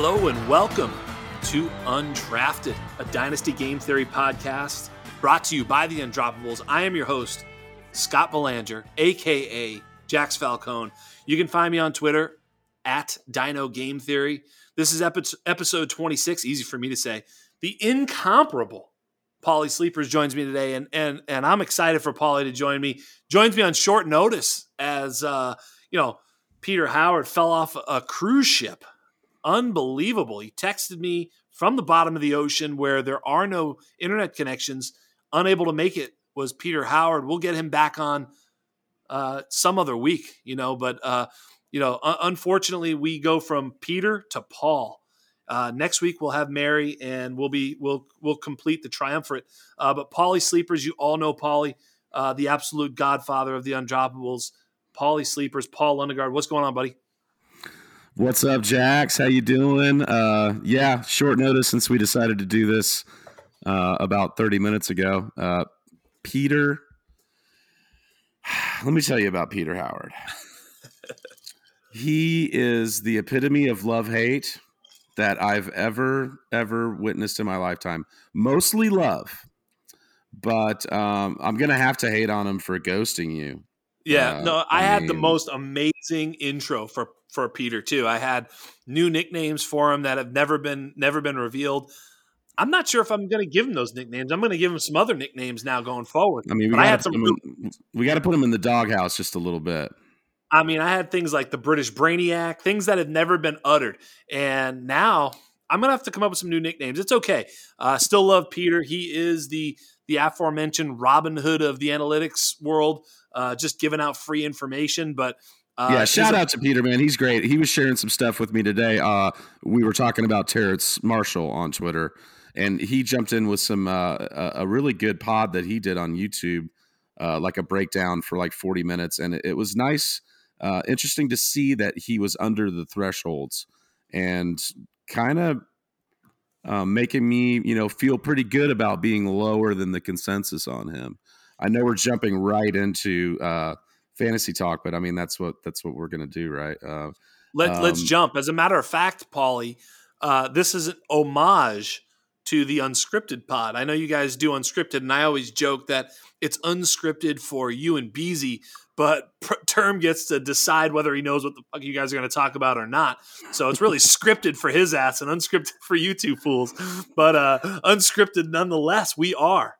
Hello and welcome to Undrafted, a Dynasty Game Theory podcast brought to you by the Undroppables. I am your host, Scott Belanger, aka Jax Falcone. You can find me on Twitter at Dyno Game Theory. This is episode 26, easy for me to say. The incomparable Paulie Sleepers joins me today, and and and I'm excited for Paulie to join me. Joins me on short notice as uh, you know, Peter Howard fell off a cruise ship. Unbelievable. He texted me from the bottom of the ocean where there are no internet connections, unable to make it was Peter Howard. We'll get him back on uh, some other week, you know, but uh, you know, unfortunately, we go from Peter to Paul. Uh, next week we'll have Mary, and we'll be we'll we'll complete the triumvirate. Uh, but Paulie Sleepers, you all know Paulie, uh, the absolute godfather of the undroppables. Paulie Sleepers, Paul Lundgaard. What's going on, buddy? What's up, Jax? How you doing? Uh, yeah, short notice since we decided to do this uh, about 30 minutes ago. Uh, Peter, let me tell you about Peter Howard. he is the epitome of love hate that I've ever ever witnessed in my lifetime. Mostly love, but um, I'm gonna have to hate on him for ghosting you. Yeah, uh, no, I, I had mean, the most amazing intro for for Peter too. I had new nicknames for him that have never been never been revealed. I'm not sure if I'm going to give him those nicknames. I'm going to give him some other nicknames now going forward. I mean, we got to put him in the doghouse just a little bit. I mean, I had things like the British Brainiac, things that have never been uttered, and now I'm gonna have to come up with some new nicknames. It's okay. Uh, still love Peter. He is the the aforementioned Robin Hood of the analytics world, uh, just giving out free information. But uh, yeah, shout out to Peter, man. He's great. He was sharing some stuff with me today. Uh, we were talking about Terrence Marshall on Twitter, and he jumped in with some uh, a really good pod that he did on YouTube, uh, like a breakdown for like 40 minutes, and it, it was nice uh, interesting to see that he was under the thresholds and kind of um, making me, you know, feel pretty good about being lower than the consensus on him. I know we're jumping right into uh, fantasy talk, but I mean that's what that's what we're gonna do, right? Uh, Let um, Let's jump. As a matter of fact, Paulie, uh, this is an homage to the unscripted pod. I know you guys do unscripted, and I always joke that it's unscripted for you and Beezy but Term gets to decide whether he knows what the fuck you guys are going to talk about or not. So it's really scripted for his ass and unscripted for you two fools, but uh, unscripted nonetheless. We are.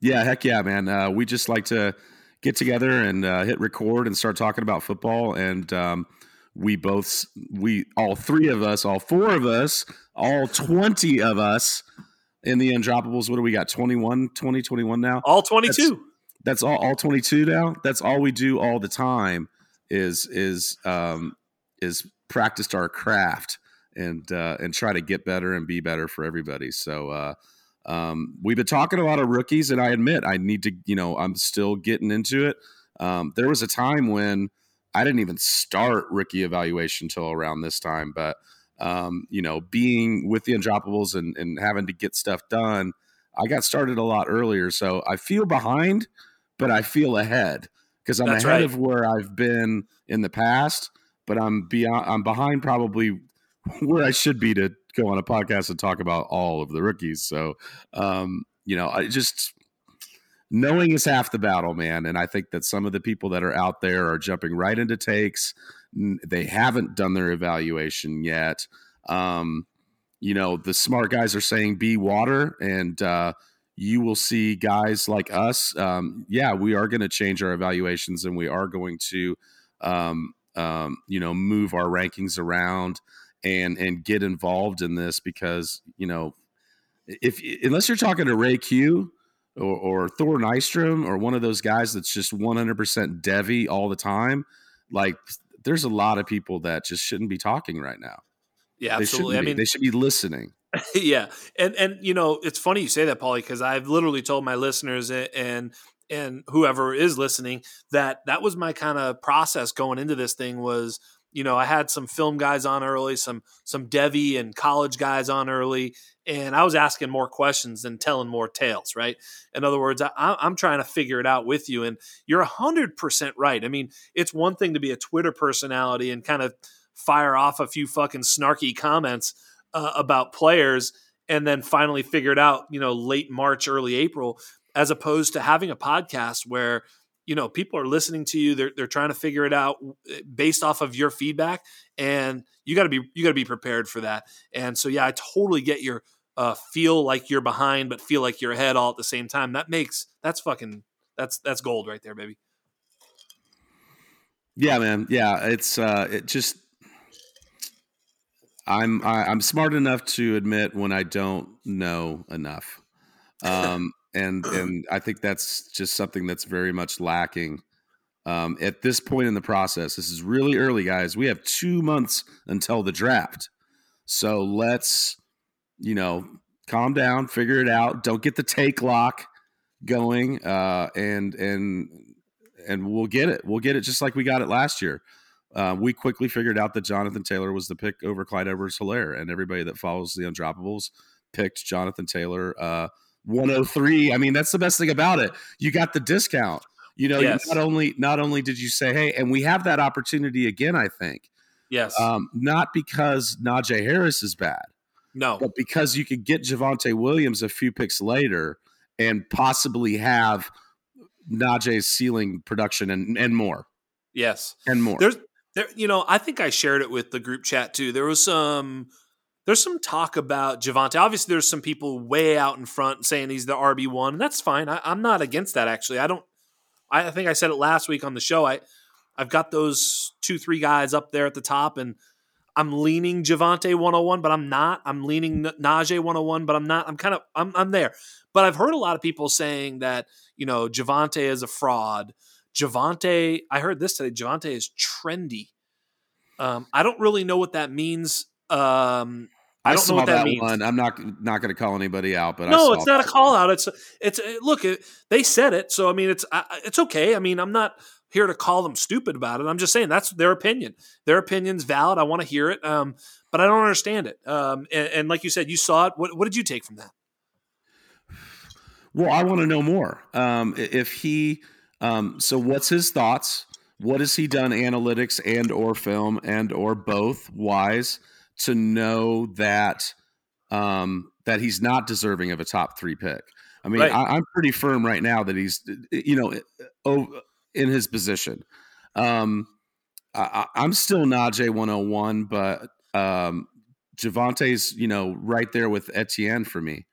Yeah, heck yeah, man. Uh, we just like to get together and uh, hit record and start talking about football. And um, we both, we all three of us, all four of us, all twenty of us in the undroppables. What do we got? 21, 20, 21 now. All twenty two that's all all 22 now? That's all we do all the time is is um is practice our craft and uh and try to get better and be better for everybody. So uh um we've been talking a lot of rookies and i admit i need to you know i'm still getting into it. Um there was a time when i didn't even start rookie evaluation until around this time but um you know being with the undroppables and and having to get stuff done i got started a lot earlier. So i feel behind but I feel ahead because I'm That's ahead right. of where I've been in the past, but I'm beyond I'm behind probably where I should be to go on a podcast and talk about all of the rookies. So um, you know, I just knowing is half the battle, man. And I think that some of the people that are out there are jumping right into takes. They haven't done their evaluation yet. Um, you know, the smart guys are saying be water and uh, you will see guys like us. Um, yeah, we are going to change our evaluations and we are going to, um, um, you know, move our rankings around and and get involved in this because you know, if unless you're talking to Ray Q or, or Thor Nystrom or one of those guys that's just 100% Devy all the time, like there's a lot of people that just shouldn't be talking right now. Yeah, absolutely. I mean, they should be listening. yeah, and and you know it's funny you say that, Paulie, because I've literally told my listeners and and whoever is listening that that was my kind of process going into this thing was you know I had some film guys on early, some some Devy and college guys on early, and I was asking more questions than telling more tales. Right? In other words, I, I'm trying to figure it out with you, and you're hundred percent right. I mean, it's one thing to be a Twitter personality and kind of fire off a few fucking snarky comments uh, about players and then finally figured out, you know, late March, early April, as opposed to having a podcast where you know people are listening to you they're, they're trying to figure it out eh, based off of your feedback and you got to be you got to be prepared for that. And so yeah i totally get your uh, feel like you're behind but feel like you're ahead all at the same time. That makes that's fucking that's that's gold right there baby. Yeah man. Yeah it's uh it just i'm I, am i am smart enough to admit when i don't know enough um and and I think that's just something that's very much lacking um, at this point in the process. This is really early, guys. We have two months until the draft, so let's you know calm down, figure it out. Don't get the take lock going, uh, and and and we'll get it. We'll get it just like we got it last year. Uh, we quickly figured out that Jonathan Taylor was the pick over Clyde Edwards Helaire, and everybody that follows the Undroppables picked Jonathan Taylor. Uh, 103. I mean, that's the best thing about it. You got the discount. You know, yes. not only not only did you say, hey, and we have that opportunity again, I think. Yes. Um, not because Najee Harris is bad. No. But because you could get Javonte Williams a few picks later and possibly have Najee's ceiling production and, and more. Yes. And more. There's there, you know, I think I shared it with the group chat too. There was some there's some talk about Javonte. Obviously, there's some people way out in front saying he's the RB one, and that's fine. I, am not against that. Actually, I don't. I, I think I said it last week on the show. I I've got those two three guys up there at the top, and I'm leaning Javonte 101, but I'm not. I'm leaning Najee 101, but I'm not. I'm kind of I'm I'm there. But I've heard a lot of people saying that you know Javonte is a fraud. Javonte, I heard this today. Javonte is trendy. Um, I don't really know what that means. Um, I, I don't know what that, that means. One. I'm not not going to call anybody out, but no, it's not a call out. It's it's look, it, they said it, so I mean, it's it's okay. I mean, I'm not here to call them stupid about it. I'm just saying that's their opinion. Their opinion's valid. I want to hear it, um, but I don't understand it. Um, and, and, like you said, you saw it. What, what did you take from that? Well, I want to know more. Um, if he, um, so what's his thoughts? What has he done, analytics and or film and or both wise? to know that um, that he's not deserving of a top three pick. I mean, right. I, am pretty firm right now that he's you know in his position. Um, I, am still Najee 101, but um, Javonte's you know right there with Etienne for me,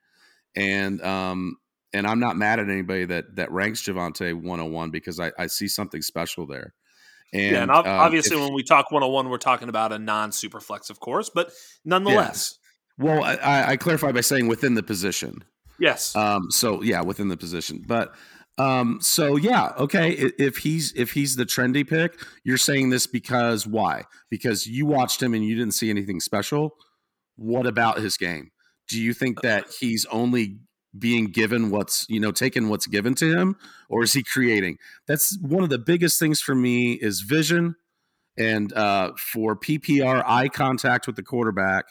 and um, and I'm not mad at anybody that that ranks Javonte 101 because I, I see something special there. And, yeah, and um, obviously, if, when we talk 101, we're talking about a non super flex, of course, but nonetheless. Yeah. Well, I, I clarify by saying within the position. Yes. Um, so yeah, within the position, but um, so yeah, okay. If he's if he's the trendy pick, you're saying this because why? Because you watched him and you didn't see anything special. What about his game? Do you think that he's only being given what's you know taking what's given to him or is he creating? That's one of the biggest things for me is vision and uh, for ppr eye contact with the quarterback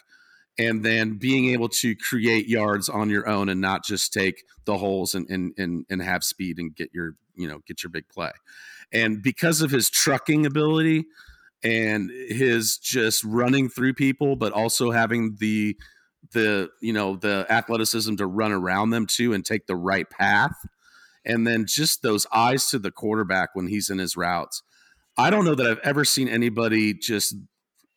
and then being able to create yards on your own and not just take the holes and and and, and have speed and get your you know get your big play. And because of his trucking ability and his just running through people but also having the the you know the athleticism to run around them too and take the right path. And then just those eyes to the quarterback when he's in his routes. I don't know that i've ever seen anybody just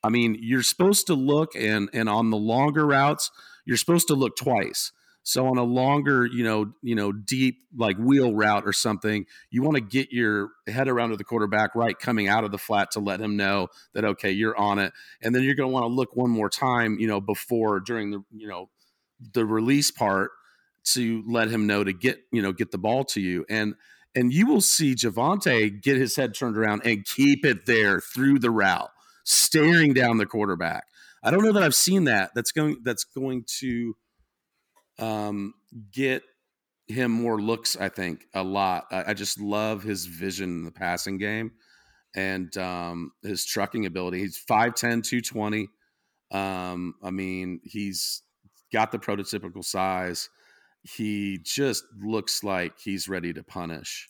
i mean you're supposed to look and and on the longer routes you're supposed to look twice so on a longer, you know, you know, deep like wheel route or something, you want to get your head around to the quarterback right coming out of the flat to let him know that okay, you're on it. And then you're going to want to look one more time, you know, before during the, you know, the release part to let him know to get, you know, get the ball to you. And and you will see Javonte get his head turned around and keep it there through the route, staring down the quarterback. I don't know that I've seen that. That's going that's going to um, get him more looks. I think a lot. I, I, just love his vision in the passing game and um, his trucking ability. He's 5'10", 220. Um, I mean, he's got the prototypical size. He just looks like he's ready to punish.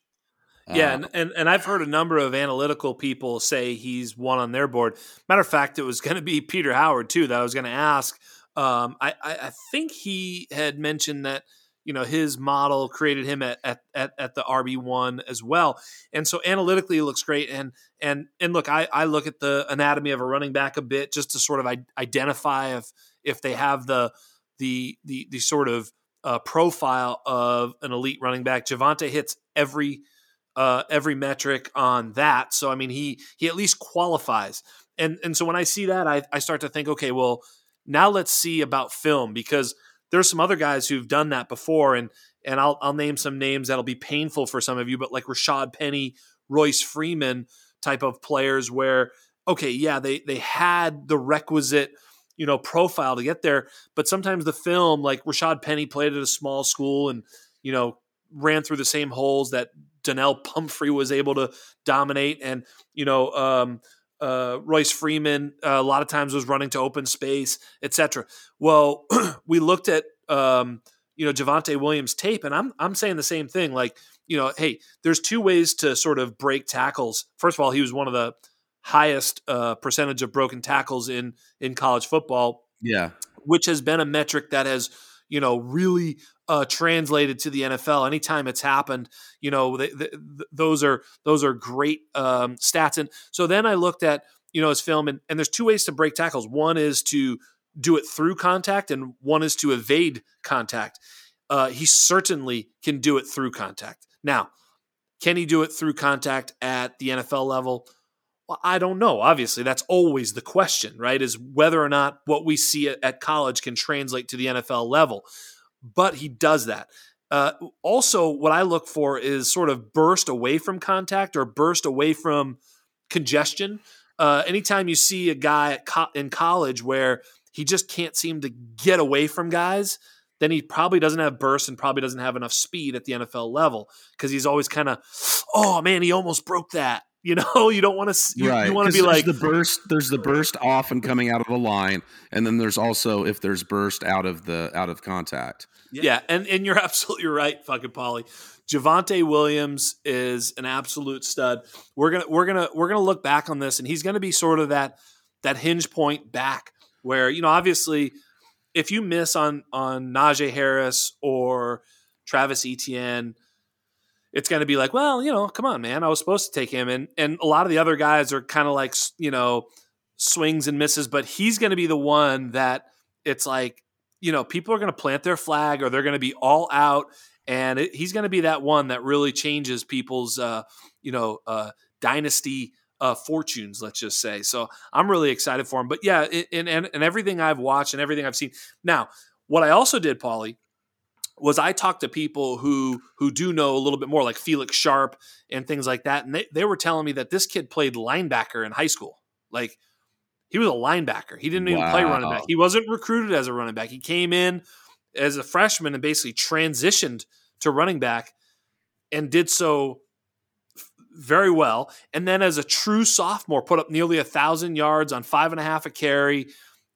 Yeah, uh, and, and, and I've heard a number of analytical people say he's one on their board. Matter of fact, it was going to be Peter Howard too that I was going to ask. Um, I, I, think he had mentioned that you know his model created him at at, at, at the RB one as well, and so analytically it looks great. And and and look, I, I look at the anatomy of a running back a bit just to sort of identify if if they have the the the the sort of uh, profile of an elite running back. Javonte hits every uh, every metric on that. So I mean, he he at least qualifies. And and so when I see that, I, I start to think, okay, well, now let's see about film because there's some other guys who've done that before, and and I'll I'll name some names that'll be painful for some of you, but like Rashaad Penny, Royce Freeman type of players, where okay, yeah, they they had the requisite you know profile to get there, but sometimes the film, like Rashaad Penny, played at a small school and you know ran through the same holes that Donnel Pumphrey was able to dominate, and you know um, uh, Royce Freeman uh, a lot of times was running to open space, etc. Well, we looked at um, you know Javonte Williams tape, and I'm I'm saying the same thing. Like you know, hey, there's two ways to sort of break tackles. First of all, he was one of the highest uh, percentage of broken tackles in in college football. Yeah, which has been a metric that has you know really uh, translated to the NFL. Anytime it's happened, you know, those are those are great um, stats. And so then I looked at you know his film, and, and there's two ways to break tackles. One is to do it through contact, and one is to evade contact. Uh, he certainly can do it through contact. Now, can he do it through contact at the NFL level? Well, I don't know. Obviously, that's always the question, right? Is whether or not what we see at college can translate to the NFL level but he does that. Uh, also, what I look for is sort of burst away from contact or burst away from congestion. Uh, anytime you see a guy co- in college where he just can't seem to get away from guys, then he probably doesn't have burst and probably doesn't have enough speed at the NFL level because he's always kind of, oh man, he almost broke that. You know, you don't want to. You, right. you want to be like the burst. There's the burst off and coming out of the line, and then there's also if there's burst out of the out of contact. Yeah, yeah and and you're absolutely right, fucking Paulie. Javonte Williams is an absolute stud. We're gonna we're gonna we're gonna look back on this, and he's gonna be sort of that that hinge point back where you know obviously if you miss on on Najee Harris or Travis Etienne it's going to be like, well, you know, come on, man, I was supposed to take him, and and a lot of the other guys are kind of like, you know, swings and misses, but he's going to be the one that it's like, you know, people are going to plant their flag or they're going to be all out, and it, he's going to be that one that really changes people's, uh, you know, uh, dynasty uh, fortunes, let's just say. So I'm really excited for him. But yeah, and, and and everything I've watched and everything I've seen. Now, what I also did, Paulie, was I talked to people who who do know a little bit more, like Felix Sharp and things like that, and they, they were telling me that this kid played linebacker in high school. Like he was a linebacker. He didn't even play running back. He wasn't recruited as a running back. He came in as a freshman and basically transitioned to running back and did so very well. And then as a true sophomore, put up nearly a thousand yards on five and a half a carry.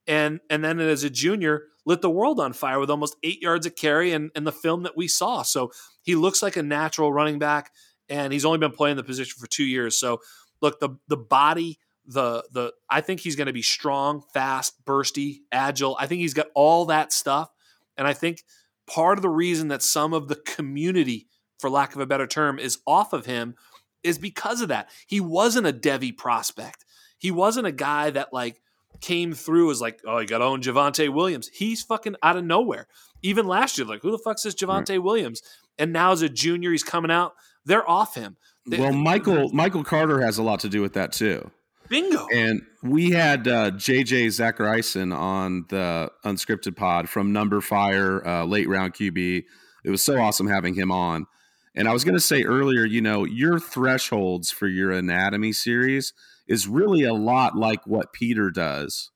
And and then as a junior, lit the world on fire with almost eight yards of carry and, and the film that we saw. So he looks like a natural running back, and he's only been playing the position for two years. So look, the the body, the the I think he's going to be strong, fast, bursty, agile. I think he's got all that stuff, and I think part of the reason that some of the community, for lack of a better term, is off of him is because of that. He wasn't a Devy prospect. He wasn't a guy that like came through as like, oh, you got to own Javonte Williams. He's fucking out of nowhere. Even last year, like, who the fuck's this Javonte right. Williams? And now as a junior, he's coming out. They're off him. They, well, Michael Michael Carter has a lot to do with that too. Bingo. And we had uh, JJ Zachariason on the unscripted pod from Numberfire, uh, late round QB. It was so awesome having him on. And I was going to say earlier, you know, your thresholds for your anatomy series is really a lot like what Peter does.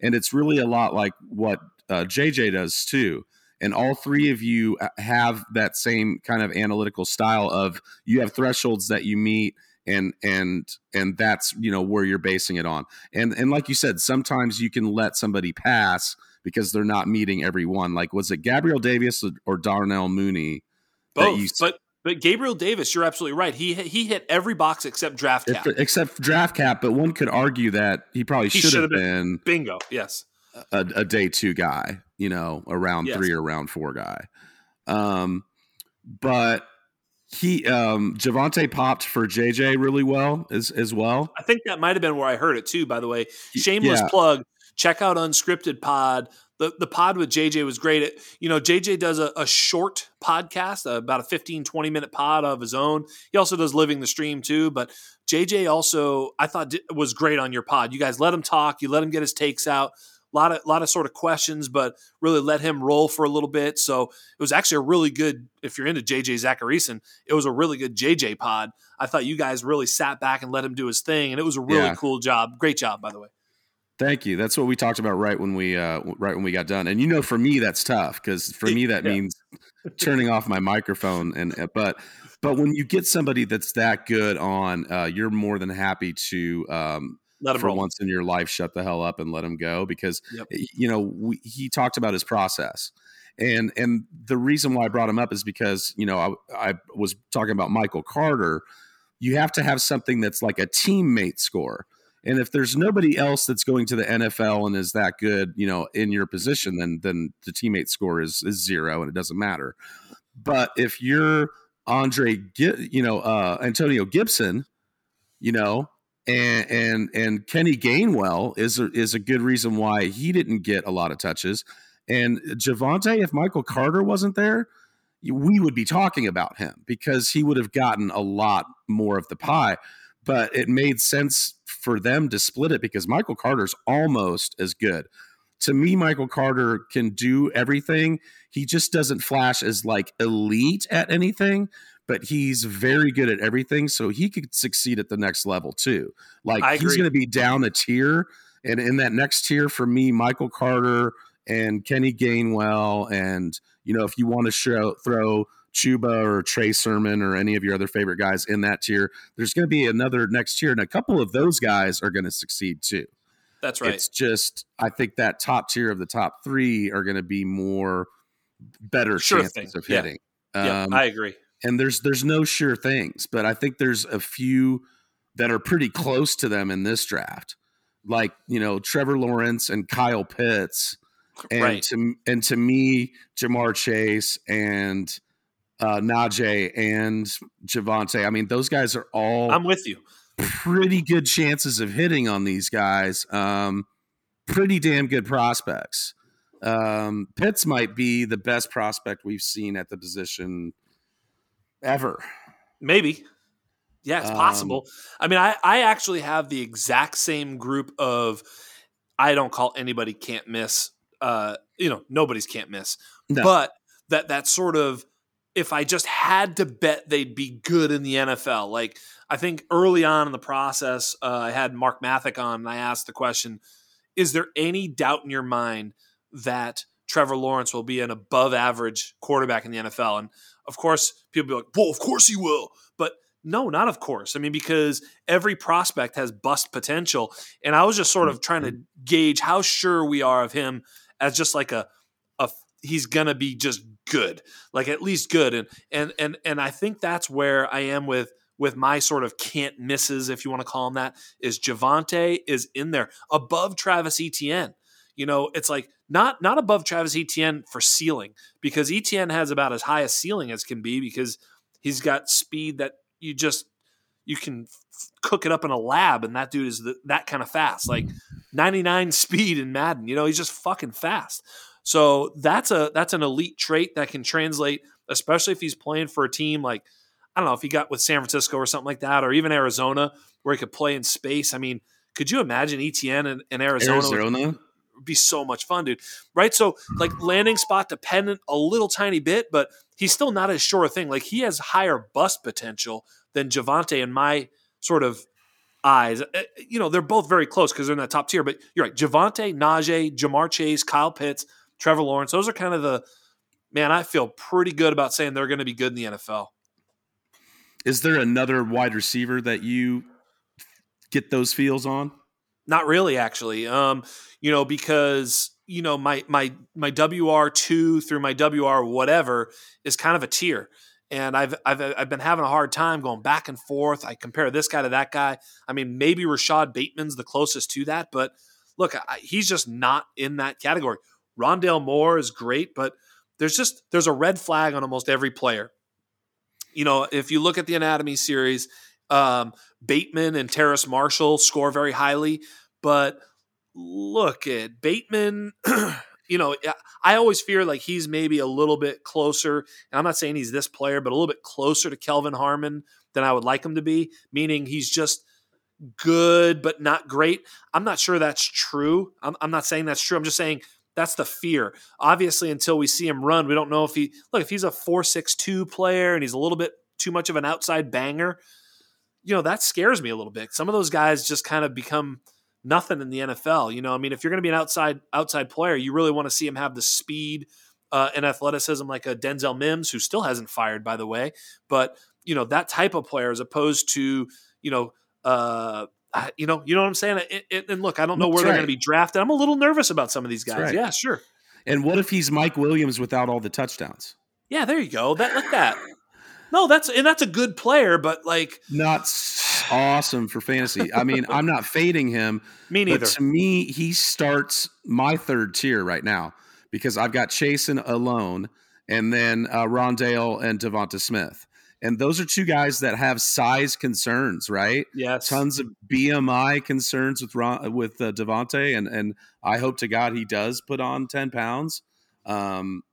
And it's really a lot like what uh, JJ does too. And all three of you uh, have that same kind of analytical style of you have thresholds that you meet and and and that's you know where you're basing it on and and like you said sometimes you can let somebody pass because they're not meeting every one like was it gabriel davis or darnell mooney both you, but But Gabriel Davis, you're absolutely right. He he hit every box except draft cap. If, except draft cap, but one could argue that he probably should have been, been, bingo. Yes, a, a, day two guy. You know, a round yes. three or round four guy. Um, but he um Javonte popped for JJ really well as as well. I think that might have been where I heard it too. By the way, shameless yeah. plug. Check out Unscripted Pod the the pod with JJ was great. It, you know, JJ does a, a short podcast, uh, about a 15, 20 minute pod of his own. He also does Living the Stream too. But JJ also, I thought, was great on your pod. You guys let him talk, you let him get his takes out. A lot of, lot of sort of questions, but really let him roll for a little bit. So it was actually a really good, if you're into JJ Zachariason, it was a really good JJ pod. I thought you guys really sat back and let him do his thing, and it was a really yeah. cool job. Great job, by the way. Thank you. That's what we talked about right when we uh, right when we got done. And you know, for me, that's tough because for me that yeah. means turning off my microphone. And uh, but but when you get somebody that's that good on, uh, you're more than happy to um, let him for roll. once in your life shut the hell up and let him go because yep. you know we, he talked about his process. And and the reason why I brought him up is because you know I, I was talking about Michael Carter. You have to have something that's like a teammate score and if there's nobody else that's going to the NFL and is that good, you know, in your position, then then the teammate score is is zero and it doesn't matter. But if you're Andre, you know, uh, Antonio Gibson, you know, and and and Kenny Gainwell is a, is a good reason why he didn't get a lot of touches. And Javonte, if Michael Carter wasn't there, we would be talking about him because he would have gotten a lot more of the pie but it made sense for them to split it because Michael Carter's almost as good. To me, Michael Carter can do everything. He just doesn't flash as like elite at anything, but he's very good at everything. So he could succeed at the next level too. Like he's going to be down a tier. And in that next tier for me, Michael Carter and Kenny Gainwell, and you know, if you want to show throw Chuba or Trey Sermon or any of your other favorite guys in that tier. There's going to be another next tier, and a couple of those guys are going to succeed too. That's right. It's just I think that top tier of the top three are going to be more better sure chances thing. of hitting. Yeah. Um, yeah, I agree. And there's there's no sure things, but I think there's a few that are pretty close to them in this draft, like you know Trevor Lawrence and Kyle Pitts, and right. to and to me Ja'Marr Chase and uh, Najee and Javonte. I mean, those guys are all. I'm with you. Pretty good chances of hitting on these guys. Um, pretty damn good prospects. Um, Pitts might be the best prospect we've seen at the position ever. Maybe. Yeah, it's possible. Um, I mean, I, I actually have the exact same group of I don't call anybody can't miss. Uh, you know, nobody's can't miss. No. But that that sort of if I just had to bet they'd be good in the NFL. Like I think early on in the process, uh, I had Mark Mathick on, and I asked the question: Is there any doubt in your mind that Trevor Lawrence will be an above-average quarterback in the NFL? And of course, people be like, "Well, of course he will," but no, not of course. I mean, because every prospect has bust potential, and I was just sort of trying to gauge how sure we are of him as just like a a he's gonna be just good, like at least good. And and and and I think that's where I am with with my sort of can't misses, if you want to call him that, is Javonte is in there above Travis Etienne. You know, it's like not not above Travis Etienne for ceiling because Etienne has about as high a ceiling as can be because he's got speed that you just you can cook it up in a lab and that dude is the, that kind of fast like 99 speed in Madden you know he's just fucking fast so that's a that's an elite trait that can translate, especially if he's playing for a team like I don't know if he got with San Francisco or something like that, or even Arizona where he could play in space. I mean, could you imagine Etienne in, in Arizona? Arizona? Would be so much fun, dude. Right? So like landing spot dependent a little tiny bit, but he's still not as sure a thing. Like he has higher bust potential than Javonte in my sort of eyes. Uh, you know, they're both very close because they're in that top tier. But you're right. Javonte, Najee, Ja'Marr Chase, Kyle Pitts Trevor Lawrence. Those are kind of the man. I feel pretty good about saying they're going to be good in the NFL. Is there another wide receiver that you get those feels on? Not really, actually. Um, you know, because you know my my my WR two through my WR whatever is kind of a tier, and I've, I've I've been having a hard time going back and forth. I compare this guy to that guy. I mean, maybe Rashod Bateman's the closest to that, but look, I, he's just not in that category. Rondale Moore is great, but there's just there's a red flag on almost every player. You know, if you look at the anatomy series, um, Bateman and Terrace Marshall score very highly, but look at Bateman. you know, I always fear like he's maybe a little bit closer. And I'm not saying he's this player, but a little bit closer to Kelvin Harmon than I would like him to be, meaning he's just good but not great. I'm not sure that's true. I'm, I'm not saying that's true. I'm just saying that's the fear. Obviously, until we see him run, we don't know if he look if he's a four six two player and he's a little bit too much of an outside banger. You know that scares me a little bit. Some of those guys just kind of become nothing in the NFL. You know, I mean, if you're going to be an outside outside player, you really want to see him have the speed uh, and athleticism like a Denzel Mims, who still hasn't fired, by the way. But you know that type of player, as opposed to you know uh, you know, you know what I'm saying. It, it, and look, I don't know where they're going to be drafted. I'm a little nervous about some of these guys. Right. Yeah, sure. And what if he's Mike Williams without all the touchdowns? Yeah, there you go. That like that. No, that's and that's a good player, but like not awesome for fantasy. I mean, I'm not fading him. Me neither. to me, he starts my third tier right now because I've got Chasen alone, and then uh, Rondale and Devonta Smith. And those are two guys that have size concerns, right? Yes. Tons of BMI concerns with Ron, with uh, and and I hope to God he does put on ten pounds. Um,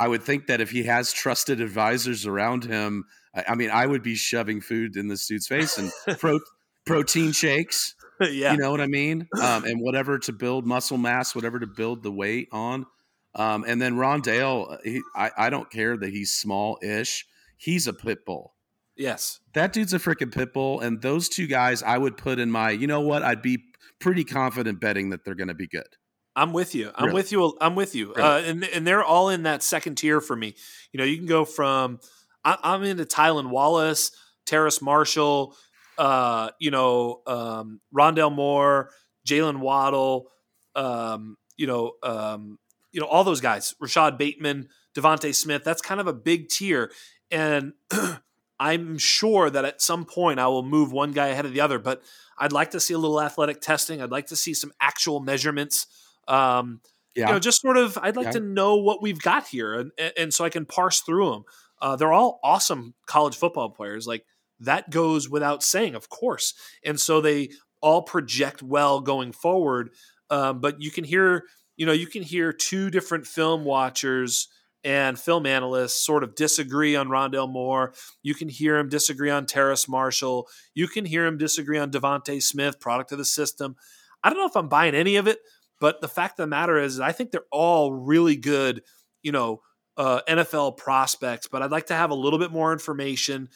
I would think that if he has trusted advisors around him, I, I mean, I would be shoving food in this dude's face and pro, protein shakes. yeah, you know what I mean, um, and whatever to build muscle mass, whatever to build the weight on. Um, and then Rondale, he, I, I don't care that he's small-ish he's a pit bull. Yes. That dude's a freaking pit bull. And those two guys, I would put in my, you know what? I'd be pretty confident betting that they're going to be good. I'm with you. I'm really? with you. I'm with you. Really? Uh, and and they're all in that second tier for me. You know, you can go from I, am into Tylan Wallace, Terrace Marshall, uh, you know, um, Rondale Moore, Jaylen Waddle, um, you know, um, you know, all those guys, Rashod Bateman, DeVonta Smith. That's kind of a big tier. And I'm sure that at some point I will move one guy ahead of the other, but I'd like to see a little athletic testing. I'd like to see some actual measurements. Um, yeah. You know, just sort of, I'd like yeah. to know what we've got here, and, and so I can parse through them. Uh, they're all awesome college football players. Like that goes without saying, of course. And so they all project well going forward. Um, but you can hear, you know, you can hear two different film watchers and film analysts sort of disagree on Rondale Moore. You can hear him disagree on Terrace Marshall. You can hear him disagree on DeVonta Smith, product of the system. I don't know if I'm buying any of it, but the fact of the matter is, I think they're all really good, you know, uh, NFL prospects. But I'd like to have a little bit more information.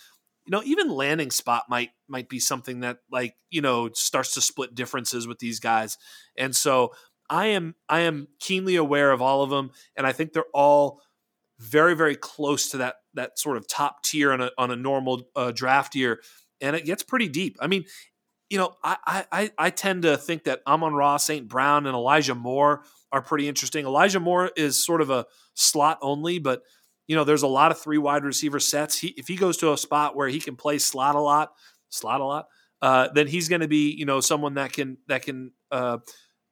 You know, even landing spot might might be something that like you know starts to split differences with these guys. And so I am I am keenly aware of all of them, and I think they're all very very close to that that sort of top tier on a on a normal uh, draft year, and it gets pretty deep. I mean, you know, I I I tend to think that Amon-Ra, St. Brown, and Elijah Moore are pretty interesting. Elijah Moore is sort of a slot only, but you know, there's a lot of three wide receiver sets. He if he goes to a spot where he can play slot a lot, slot a lot, uh, then he's going to be you know someone that can that can. Uh,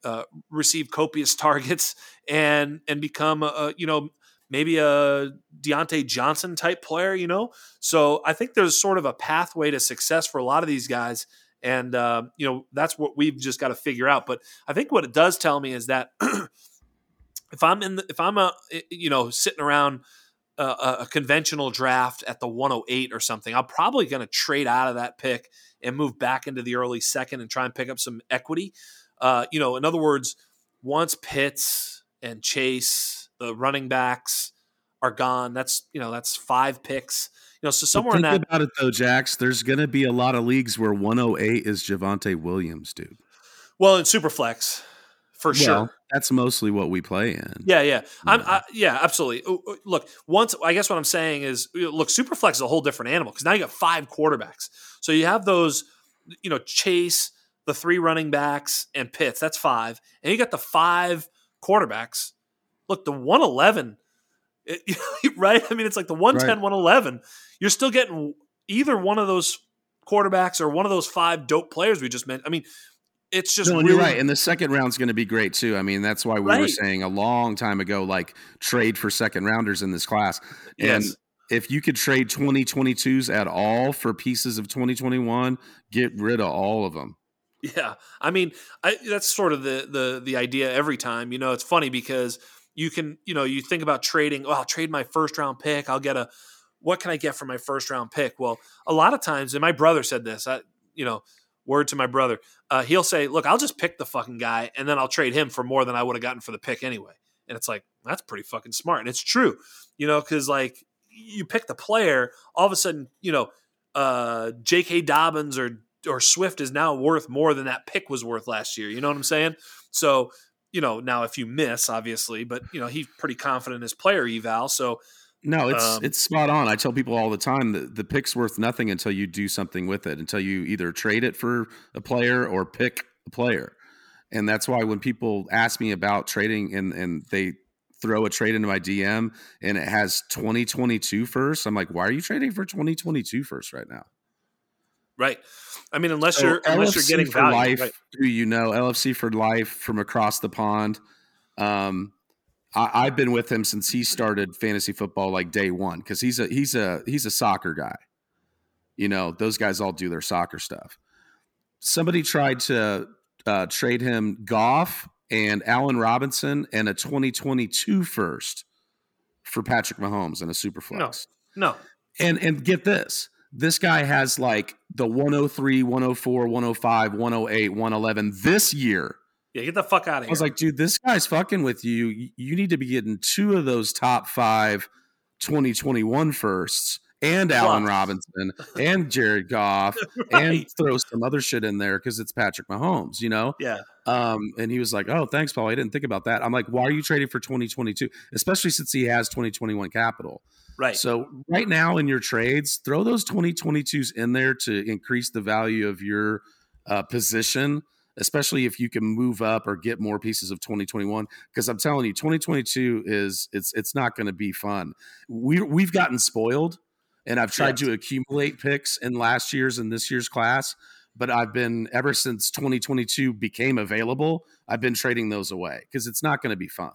uh, receive copious targets and and become a, a you know maybe a Diontae Johnson type player, you know? So I think there's sort of a pathway to success for a lot of these guys. And, uh, you know, that's what we've just got to figure out. But I think what it does tell me is that if I'm in, the, if I'm a, you know, sitting around a, a conventional draft at the 108 or something, I'm probably going to trade out of that pick and move back into the early second and try and pick up some equity. Uh, you know, in other words, once Pitts and Chase the running backs are gone. That's you know that's five picks. You know, so somewhere think in that. about it though, Jax. There's going to be a lot of leagues where 108 is Javonte Williams, dude. Well, in Superflex, for well, sure. That's mostly what we play in. Yeah, yeah, I'm, I, yeah, absolutely. Look, once I guess what I'm saying is, look, Superflex is a whole different animal because now you got five quarterbacks. So you have those, you know, Chase, the three running backs, and Pitts. That's five, and you got the five quarterbacks look, the 111 It, right? I mean, it's like the 110, right. 111. You're still getting either one of those quarterbacks or one of those five dope players we just mentioned. I mean, it's just no, really, you're right. And the second round's going to be great too. I mean, that's why we right. were saying a long time ago, like trade for second rounders in this class. And yes. if you could trade 2022s at all for pieces of 2021, get rid of all of them. Yeah, I mean, I, that's sort of the the the idea every time. You know, it's funny because you can, you know, you think about trading. Oh, I'll trade my first round pick. I'll get a. What can I get for my first round pick? Well, a lot of times, and my brother said this. I, you know, word to my brother. Uh, he'll say, "Look, I'll just pick the fucking guy, and then I'll trade him for more than I would have gotten for the pick anyway." And it's like that's pretty fucking smart, and it's true, you know, because like you pick the player, all of a sudden, you know, uh, J.K. Dobbins or or Swift is now worth more than that pick was worth last year. You know what I'm saying? So, you know, now if you miss, obviously, but you know, he's pretty confident in his player eval. So no, it's um, it's spot on. I tell people all the time that the pick's worth nothing until you do something with it, until you either trade it for a player or pick a player. And that's why when people ask me about trading and and they throw a trade into my DM and it has 2022 first, I'm like, why are you trading for 2022 first right now? Right. I mean, unless so you're unless you're getting for value, life, right. who you know, LFC for life from across the pond. Um, I, have been with him since he started fantasy football, like day one, because he's a he's a he's a soccer guy. You know, those guys all do their soccer stuff. Somebody tried to uh, trade him Goff and Allen Robinson and a 2022 first for Patrick Mahomes and a super flex. No, no. And and get this this guy has like the 103, 104, 105, 108, 111 this year. Yeah, get the fuck out of here. I was like, dude, this guy's fucking with you. You need to be getting two of those top five 2021 firsts and Allen Robinson and Jared Goff right. and throw some other shit in there because it's Patrick Mahomes, you know? Yeah. Um, and he was like, Oh, thanks, Paul. I didn't think about that. I'm like, why are you trading for 2022? Especially since he has 2021 capital. Right. So right now in your trades, throw those 2022s in there to increase the value of your uh, position, especially if you can move up or get more pieces of 2021. Because I'm telling you, 2022 is it's it's not going to be fun. We we've gotten spoiled, and I've tried yes. to accumulate picks in last year's and this year's class. But I've been ever since 2022 became available. I've been trading those away because it's not going to be fun.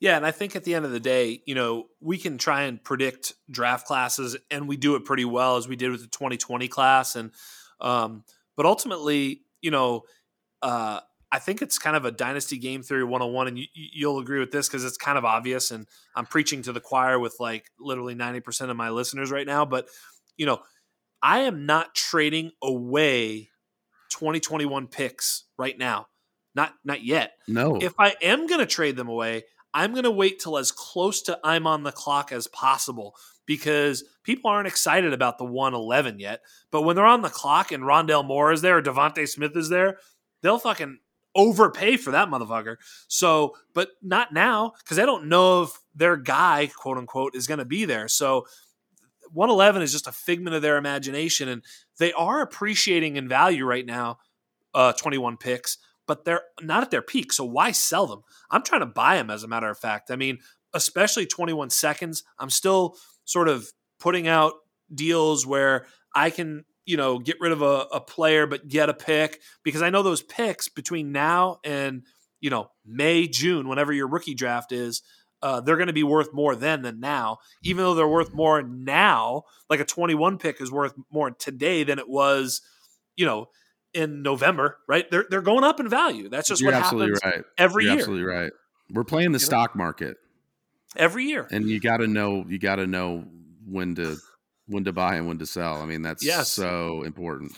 Yeah, and I think at the end of the day, you know, we can try and predict draft classes, and we do it pretty well as we did with the 2020 class. And um, but ultimately, you know, uh, I think it's kind of a dynasty game theory 101, and you, you'll agree with this because it's kind of obvious. And I'm preaching to the choir with like literally 90% of my listeners right now, but you know, I am not trading away 2021 picks right now. Not not yet. No. If I am going to trade them away, I'm going to wait till as close to I'm on the clock as possible because people aren't excited about the 111 yet. But when they're on the clock and Rondale Moore is there or DeVonta Smith is there, they'll fucking overpay for that motherfucker. So, but not now because they don't know if their guy, quote unquote, is going to be there. So, 111 is just a figment of their imagination, and they are appreciating in value right now. Uh, 21 picks, but they're not at their peak. So why sell them? I'm trying to buy them, as a matter of fact. I mean, especially 21 seconds. I'm still sort of putting out deals where I can, you know, get rid of a, a player but get a pick because I know those picks between now and, you know, May, June, whenever your rookie draft is, uh, they're going to be worth more then than now. Even though they're worth more now, like a 21 pick is worth more today than it was, you know, in November, right? They're they're going up in value. That's just You're what absolutely happens right. every You're year. Absolutely right. We're playing the you stock know? market every year, and you got to know you got to know when to when to buy and when to sell. I mean, that's yes. so important.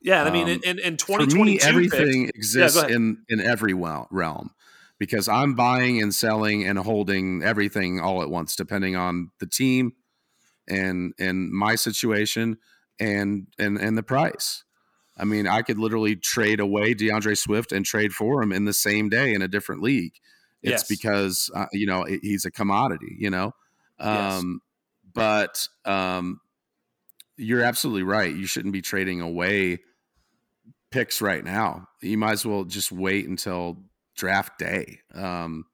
Yeah, I mean, um, in, in 2022, everything picks, exists yeah, in in every realm because I'm buying and selling and holding everything all at once, depending on the team and and my situation and and and the price. I mean, I could literally trade away D'Andre Swift and trade for him in the same day in a different league. It's yes. because uh, you know he's a commodity, you know. Um, yes. But um, you're absolutely right. You shouldn't be trading away picks right now. You might as well just wait until draft day. Um,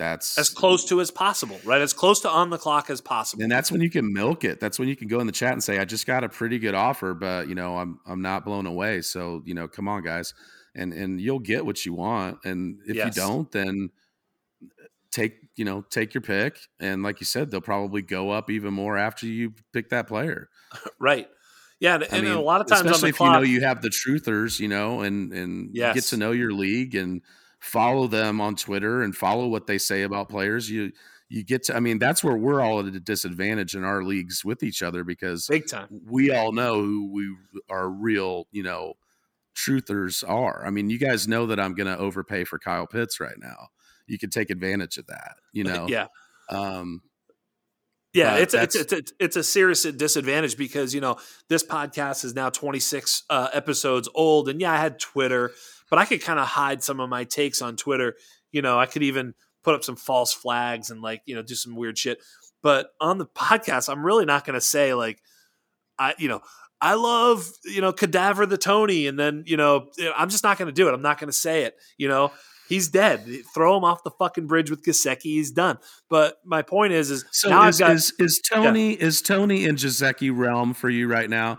that's as close to as possible, right? As close to on the clock as possible. And that's when you can milk it. That's when you can go in the chat and say, "I just got a pretty good offer, but you know, I'm I'm not blown away. So you know, come on, guys." And and you'll get what you want. And if yes. you don't, then uh, take you know take your pick. And like you said, they'll probably go up even more after you pick that player. right. Yeah, and, I mean, a lot of times, especially if clock, you know you have the truthers, you know, and and yes. get to know your league and follow them on Twitter and follow what they say about players. You you get to I mean that's where we're all at a disadvantage in our leagues with each other because big time we all know who we are real, you know, truthers are. I mean, you guys know that I'm going to overpay for Kyle Pitts right now. You can take advantage of that, you know. yeah. Um yeah, it's it's, it's, a, it's a serious disadvantage because you know this podcast is now 26 uh, episodes old, and yeah, I had Twitter, but I could kind of hide some of my takes on Twitter. You know, I could even put up some false flags and like, you know, do some weird shit. But on the podcast, I'm really not going to say like, I, you know, I love, you know, cadaver the Tony. And then, you know, eh, I'm just not going to do it. I'm not going to say it, you know, he's dead. Eh, throw him off the fucking bridge with Gesicki. He's done. But my point is, is so now is, got, is, is Toney, yeah. is Toney in Gesicki realm for you right now?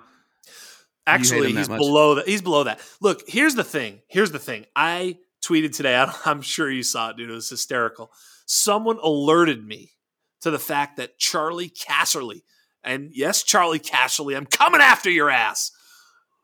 Actually, he's below that. He's below that. Look, here's the thing. Here's the thing. I tweeted today. I'm sure you saw it, dude. It was hysterical. Someone alerted me to the fact that Charlie Casserly, and yes, Charlie Casserly, I'm coming after your ass.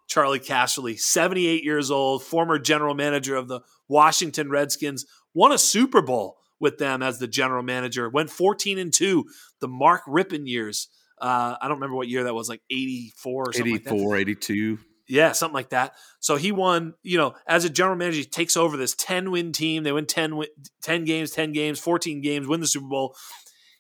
Charlie Casserly, 78 years old, former general manager of the Washington Redskins, won a Super Bowl with them as the general manager, went 14 and 2, the Mark Rypien years. Uh, I don't remember what year that was, like 84 or something 84, like 82. Yeah, something like that. So he won, you know, as a general manager, he takes over this 10 win team. They win 10, win, 10 games, 10 games, 14 games, win the Super Bowl.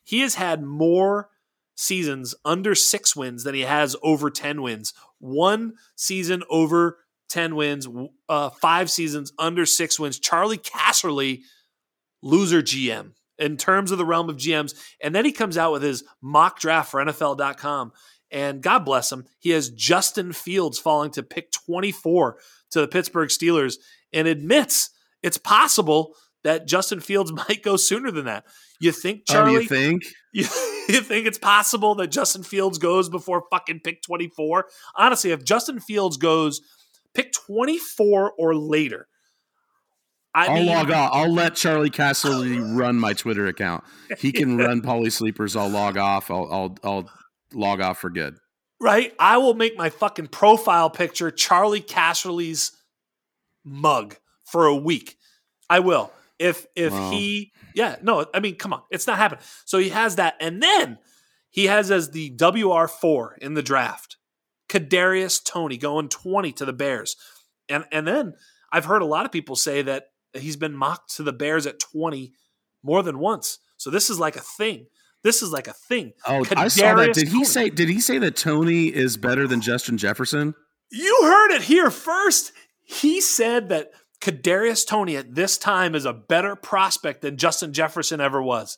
He has had more seasons under six wins than he has over 10 wins. One season over 10 wins, uh, five seasons under six wins. Charlie Casserly, loser GM in terms of the realm of GMs. And then he comes out with his mock draft for NFL.com. And God bless him, he has Justin Fields falling to pick 24 to the Pittsburgh Steelers and admits it's possible that Justin Fields might go sooner than that. You think, oh, Charlie? Oh, you think? You, you think it's possible that Justin Fields goes before fucking pick 24? Honestly, if Justin Fields goes pick 24 or later, I will log off. I'll let Charlie Casserly run my Twitter account. He can run Paulie Sleepers. I'll log off. I'll, I'll I'll log off for good. Right? I will make my fucking profile picture Charlie Casserly's mug for a week. I will. If if wow. he yeah, no, I mean, come on. It's not happening. So he has that. And then he has as the WR4 in the draft. Kadarius Toney going 20 to the Bears. And and then I've heard a lot of people say that he's been mocked to the Bears at 20 more than once. So this is like a thing. This is like a thing. Oh, Kadarius I saw that. Did he say? Did he say that Toney is better than Justin Jefferson? You heard it here first. He said that Kadarius Toney at this time is a better prospect than Justin Jefferson ever was.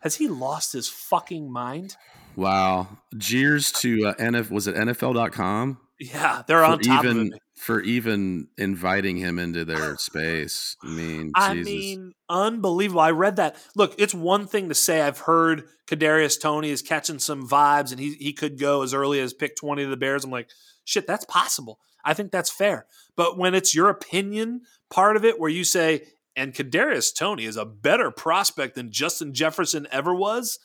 Has he lost his fucking mind? Wow. Jeers to uh, NF was it NFL.com? Yeah, they're on top even, of it. For even inviting him into their space. I mean, I Jesus. mean, unbelievable. I read that. Look, it's one thing to say I've heard Kadarius Toney is catching some vibes and he he could go as early as pick 20 of the Bears. I'm like, shit, that's possible. I think that's fair. But when it's your opinion part of it where you say, and Kadarius Toney is a better prospect than Justin Jefferson ever was,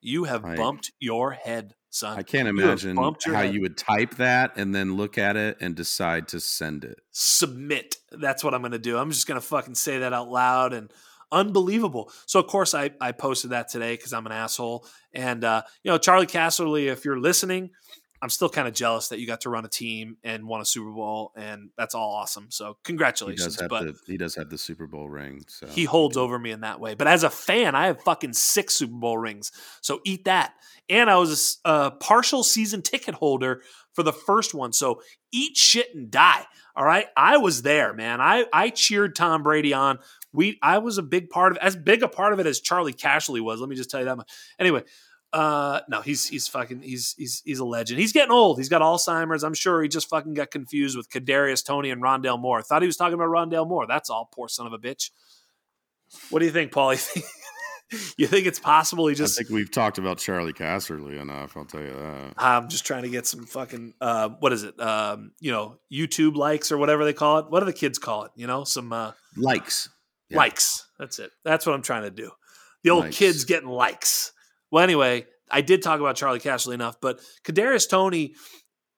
you have bumped your head son. I can't imagine how head. you would type that and then look at it and decide to send it. Submit. That's what I'm going to do. I'm just going to fucking say that out loud and unbelievable. So of course I I posted that today because I'm an asshole. And uh, you know Charlie Casserly, if you're listening, I'm still kind of jealous that you got to run a team and won a Super Bowl, and that's all awesome. So congratulations. He but the, he does have the Super Bowl ring. So he holds over me in that way. But as a fan, I have fucking six Super Bowl rings. So eat that. And I was a, a partial season ticket holder for the first one. So eat shit and die. All right. I was there, man. I, I cheered Tom Brady on. We I was a big part of as big a part of it as Charlie Casserly was. Let me just tell you that much. Anyway, uh, no, he's he's fucking he's he's he's a legend. He's getting old. He's got Alzheimer's. I'm sure he just fucking got confused with Kadarius Toney and Rondale Moore. Thought he was talking about Rondale Moore. That's all. Poor son of a bitch. What do you think, Paul? You think, you think it's possible he just? I think we've talked about Charlie Casserly enough. I'll tell you that. I'm just trying to get some fucking uh, what is it? Um, you know, YouTube likes or whatever they call it. What do the kids call it? You know, some uh, likes. Yeah. Likes. That's it. That's what I'm trying to do. The old likes. kids getting likes. Well, anyway, I did talk about Charlie Casserly enough, but Kadarius Toney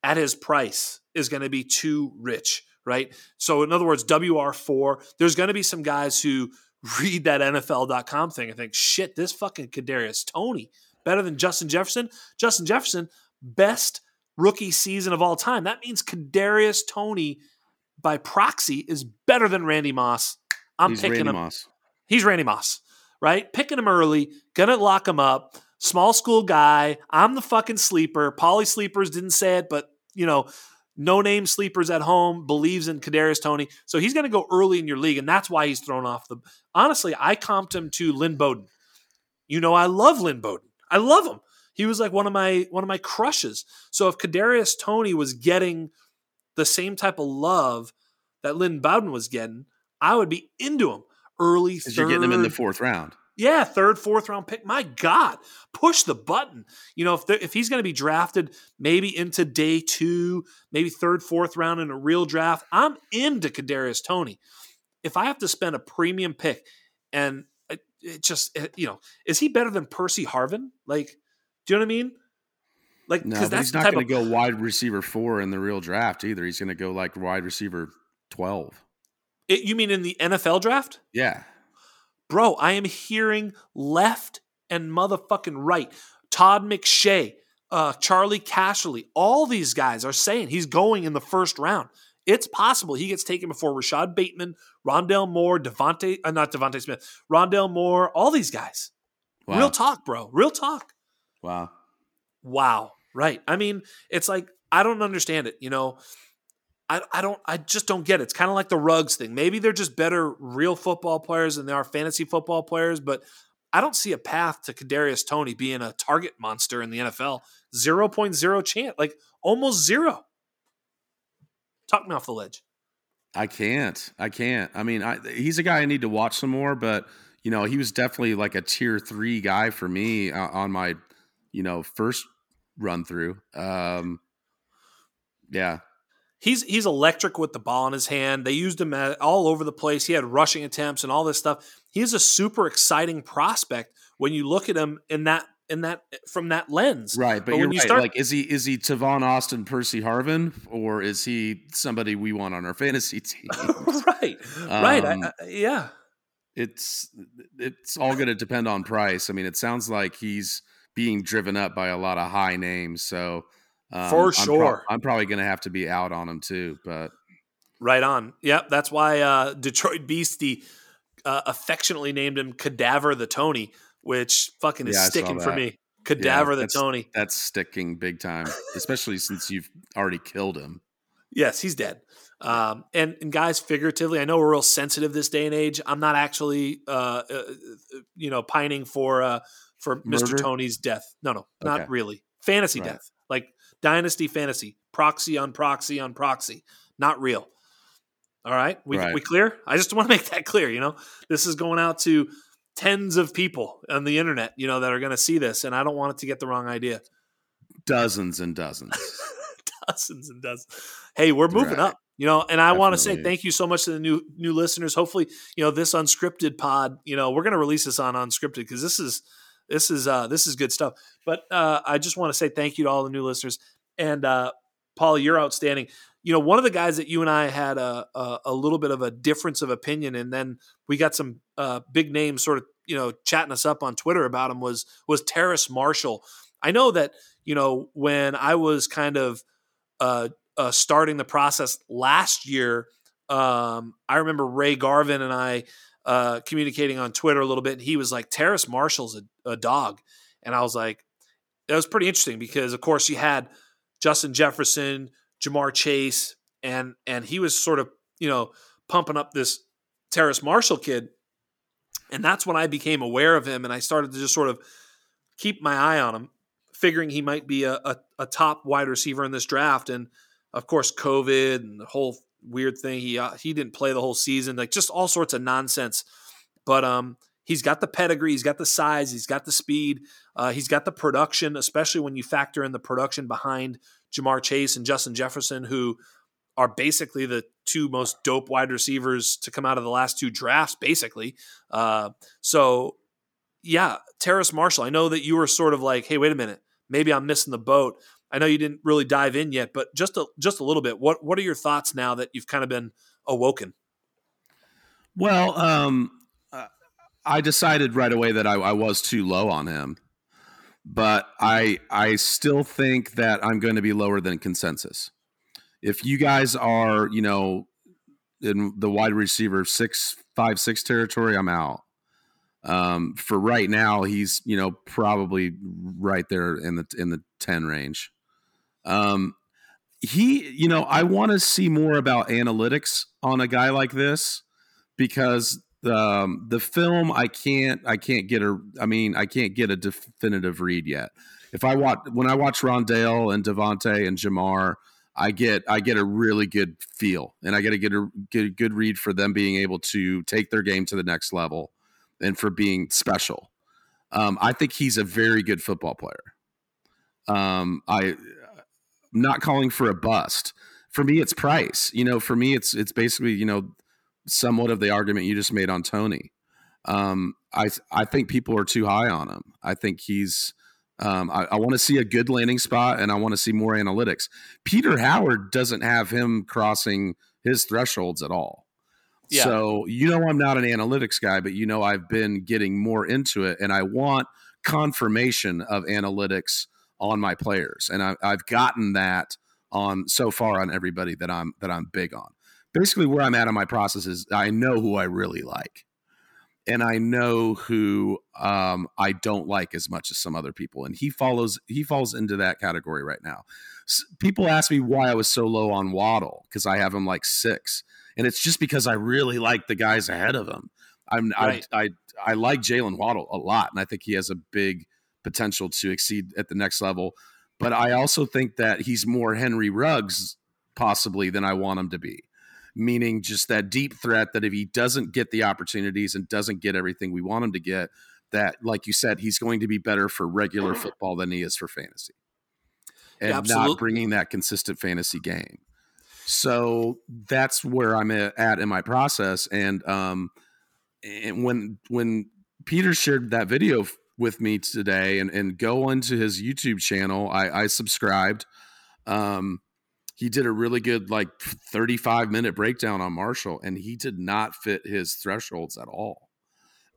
at his price is going to be too rich, right? So, in other words, WR4, there's going to be some guys who read that NFL.com thing and think, shit, this fucking Kadarius Toney better than Justin Jefferson. Justin Jefferson, best rookie season of all time. That means Kadarius Toney by proxy, is better than Randy Moss. I'm He's picking Randy him. Moss. He's Randy Moss, right? Picking him early, gonna lock him up. Small school guy. I'm the fucking sleeper. Paulie Sleepers didn't say it, but you know, no name sleepers at home believes in Kadarius Toney, So he's going to go early in your league, and that's why he's thrown off the. Honestly, I comped him to Lynn Bowden. You know, I love Lynn Bowden. I love him. He was like one of my one of my crushes. So if Kadarius Toney was getting the same type of love that Lynn Bowden was getting, I would be into him early. Third, you're getting him in the fourth round. Yeah, third, fourth round pick. My God, push the button. You know, if if he's going to be drafted maybe into day two, maybe third, fourth round in a real draft, I'm into Kadarius Toney. If I have to spend a premium pick, and it, it just it, you know, is he better than Percy Harvin? Like, do you know what I mean? Like, no, that's he's not going to go wide receiver four in the real draft either. He's going to go like wide receiver twelve. It, you mean in the NFL draft? Yeah. Bro, I am hearing left and motherfucking right. Todd McShay, uh, Charlie Casserly, all these guys are saying he's going in the first round. It's possible he gets taken before Rashod Bateman, Rondale Moore, Devontae, uh, not DeVonta Smith, Rondale Moore, all these guys. Wow. Real talk, bro. Real talk. Wow. Wow. Right. I mean, it's like, I don't understand it. You know, I, I don't I just don't get it. It's kind of like the rugs thing. Maybe they're just better real football players than they are fantasy football players, but I don't see a path to Kadarius Toney being a target monster in the NFL. 0.0 chance, like almost zero. Talk me off the ledge. I can't. I can't. I mean, I, he's a guy I need to watch some more, but you know, he was definitely like a tier three guy for me uh, on my, you know, first run through. Um, yeah, he's he's electric with the ball in his hand. They used him all over the place. He had rushing attempts and all this stuff. He's a super exciting prospect when you look at him in that in that from that lens. Right, but, but you're you right. Start, like, is he is he Tavon Austin, Percy Harvin, or is he somebody we want on our fantasy team? right, um, right. I, I, yeah, it's it's all going to depend on price. I mean, it sounds like he's being driven up by a lot of high names. So um, For sure. I'm, pro- I'm probably going to have to be out on him too, but right on. Yep, that's why uh, Detroit Beastie uh, affectionately named him Cadaver the Tony, which fucking is yeah, sticking for me. Cadaver yeah, the Tony. That's sticking big time, especially since you've already killed him. Yes, he's dead. Um, and, and guys, figuratively, I know we're real sensitive this day and age. I'm not actually, uh, uh, you know, pining for uh, for Mr. Toney's death. No, no, not okay. really. Fantasy right. death. Like Dynasty fantasy, proxy on proxy on proxy, not real. All right, we right. we clear. I just want to make that clear. You know, this is going out to tens of people on the internet. You know that are going to see this, and I don't want it to get the wrong idea. Dozens and dozens, dozens and dozens. Hey, we're moving right. up. You know, and I want to say thank you so much to the new new listeners. Hopefully, you know this unscripted pod. You know, we're going to release this on unscripted because this is this is uh this is good stuff. But uh, I just want to say thank you to all the new listeners. And uh, Paul, you're outstanding. You know, one of the guys that you and I had a, a, a little bit of a difference of opinion, and then we got some uh, big names sort of you know chatting us up on Twitter about him was was Terrace Marshall. I know that you know when I was kind of uh, uh, starting the process last year, um, I remember Ray Garvin and I uh, communicating on Twitter a little bit, and he was like, "Terrace Marshall's a, a dog," and I was like, "That was pretty interesting because, of course, you had." Justin Jefferson, Ja'Marr Chase, and and he was sort of you know pumping up this Terrace Marshall kid, and that's when I became aware of him, and I started to just sort of keep my eye on him, figuring he might be a, a, a top wide receiver in this draft, and of course COVID and the whole weird thing he uh, he didn't play the whole season, like just all sorts of nonsense. but um, he's got the pedigree, he's got the size, he's got the speed, uh, he's got the production, especially when you factor in the production behind Ja'Marr Chase and Justin Jefferson, who are basically the two most dope wide receivers to come out of the last two drafts, basically. Uh, so, yeah, Terrace Marshall. I know that you were sort of like, hey, wait a minute, maybe I'm missing the boat. I know you didn't really dive in yet, but just a just a little bit. What what are your thoughts now that you've kind of been awoken? Well, um, I decided right away that I, I was too low on him, but I I still think that I'm going to be lower than consensus. If you guys are, you know, in the wide receiver six five six territory, I'm out. Um, for right now, he's you know probably right there in the in the ten range. Um, he, you know, I want to see more about analytics on a guy like this because um, the film I can't I can't get a I mean I can't get a definitive read yet. If I watch when I watch Rondale and DeVonta and Ja'Marr, I get I get a really good feel and I get a, get a good read for them being able to take their game to the next level and for being special. Um, I think he's a very good football player. Um, I not calling for a bust. For me, it's price. You know, for me, it's it's basically you know somewhat of the argument you just made on Toney. Um, I I think people are too high on him. I think he's. Um, I, I want to see a good landing spot, and I want to see more analytics. Peter Howard doesn't have him crossing his thresholds at all. Yeah. So you know I'm not an analytics guy, but you know I've been getting more into it, and I want confirmation of analytics on my players, and I, I've gotten that on so far on everybody that I'm that I'm big on basically where I'm at on my process is I know who I really like. And I know who um, I don't like as much as some other people, and he follows he falls into that category right now. people ask me why I was so low on Waddle because I have him like six, and it's just because I really like the guys ahead of him. I'm right. I, I I like Jaylen Waddle a lot, and I think he has a big potential to exceed at the next level. But I also think that he's more Henry Ruggs possibly than I want him to be meaning just that deep threat that if he doesn't get the opportunities and doesn't get everything we want him to get, that, like you said, he's going to be better for regular football than he is for fantasy and yeah, not bringing that consistent fantasy game. So that's where I'm at in my process. And, um, and when, when Peter shared that video with me today and, and go into his YouTube channel, I, I subscribed. Um, he did a really good like 35 minute breakdown on Marshall and he did not fit his thresholds at all.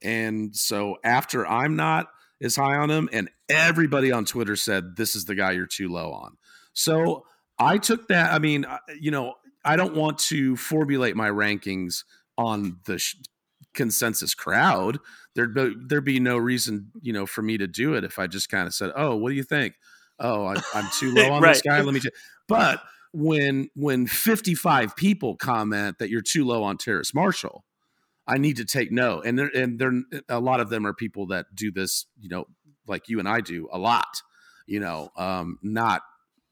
And so after I'm not as high on him and everybody on Twitter said this is the guy you're too low on. So I took that I mean you know I don't want to formulate my rankings on the sh- consensus crowd. There'd be, there'd be no reason, you know, for me to do it if I just kind of said, "Oh, what do you think?" Oh, I, am too low on right. this guy. Let me. Ch-. But when when 55 people comment that you're too low on Terrace Marshall, I need to take note. And there, and there a lot of them are people that do this, you know, like you and I do a lot, you know, um, not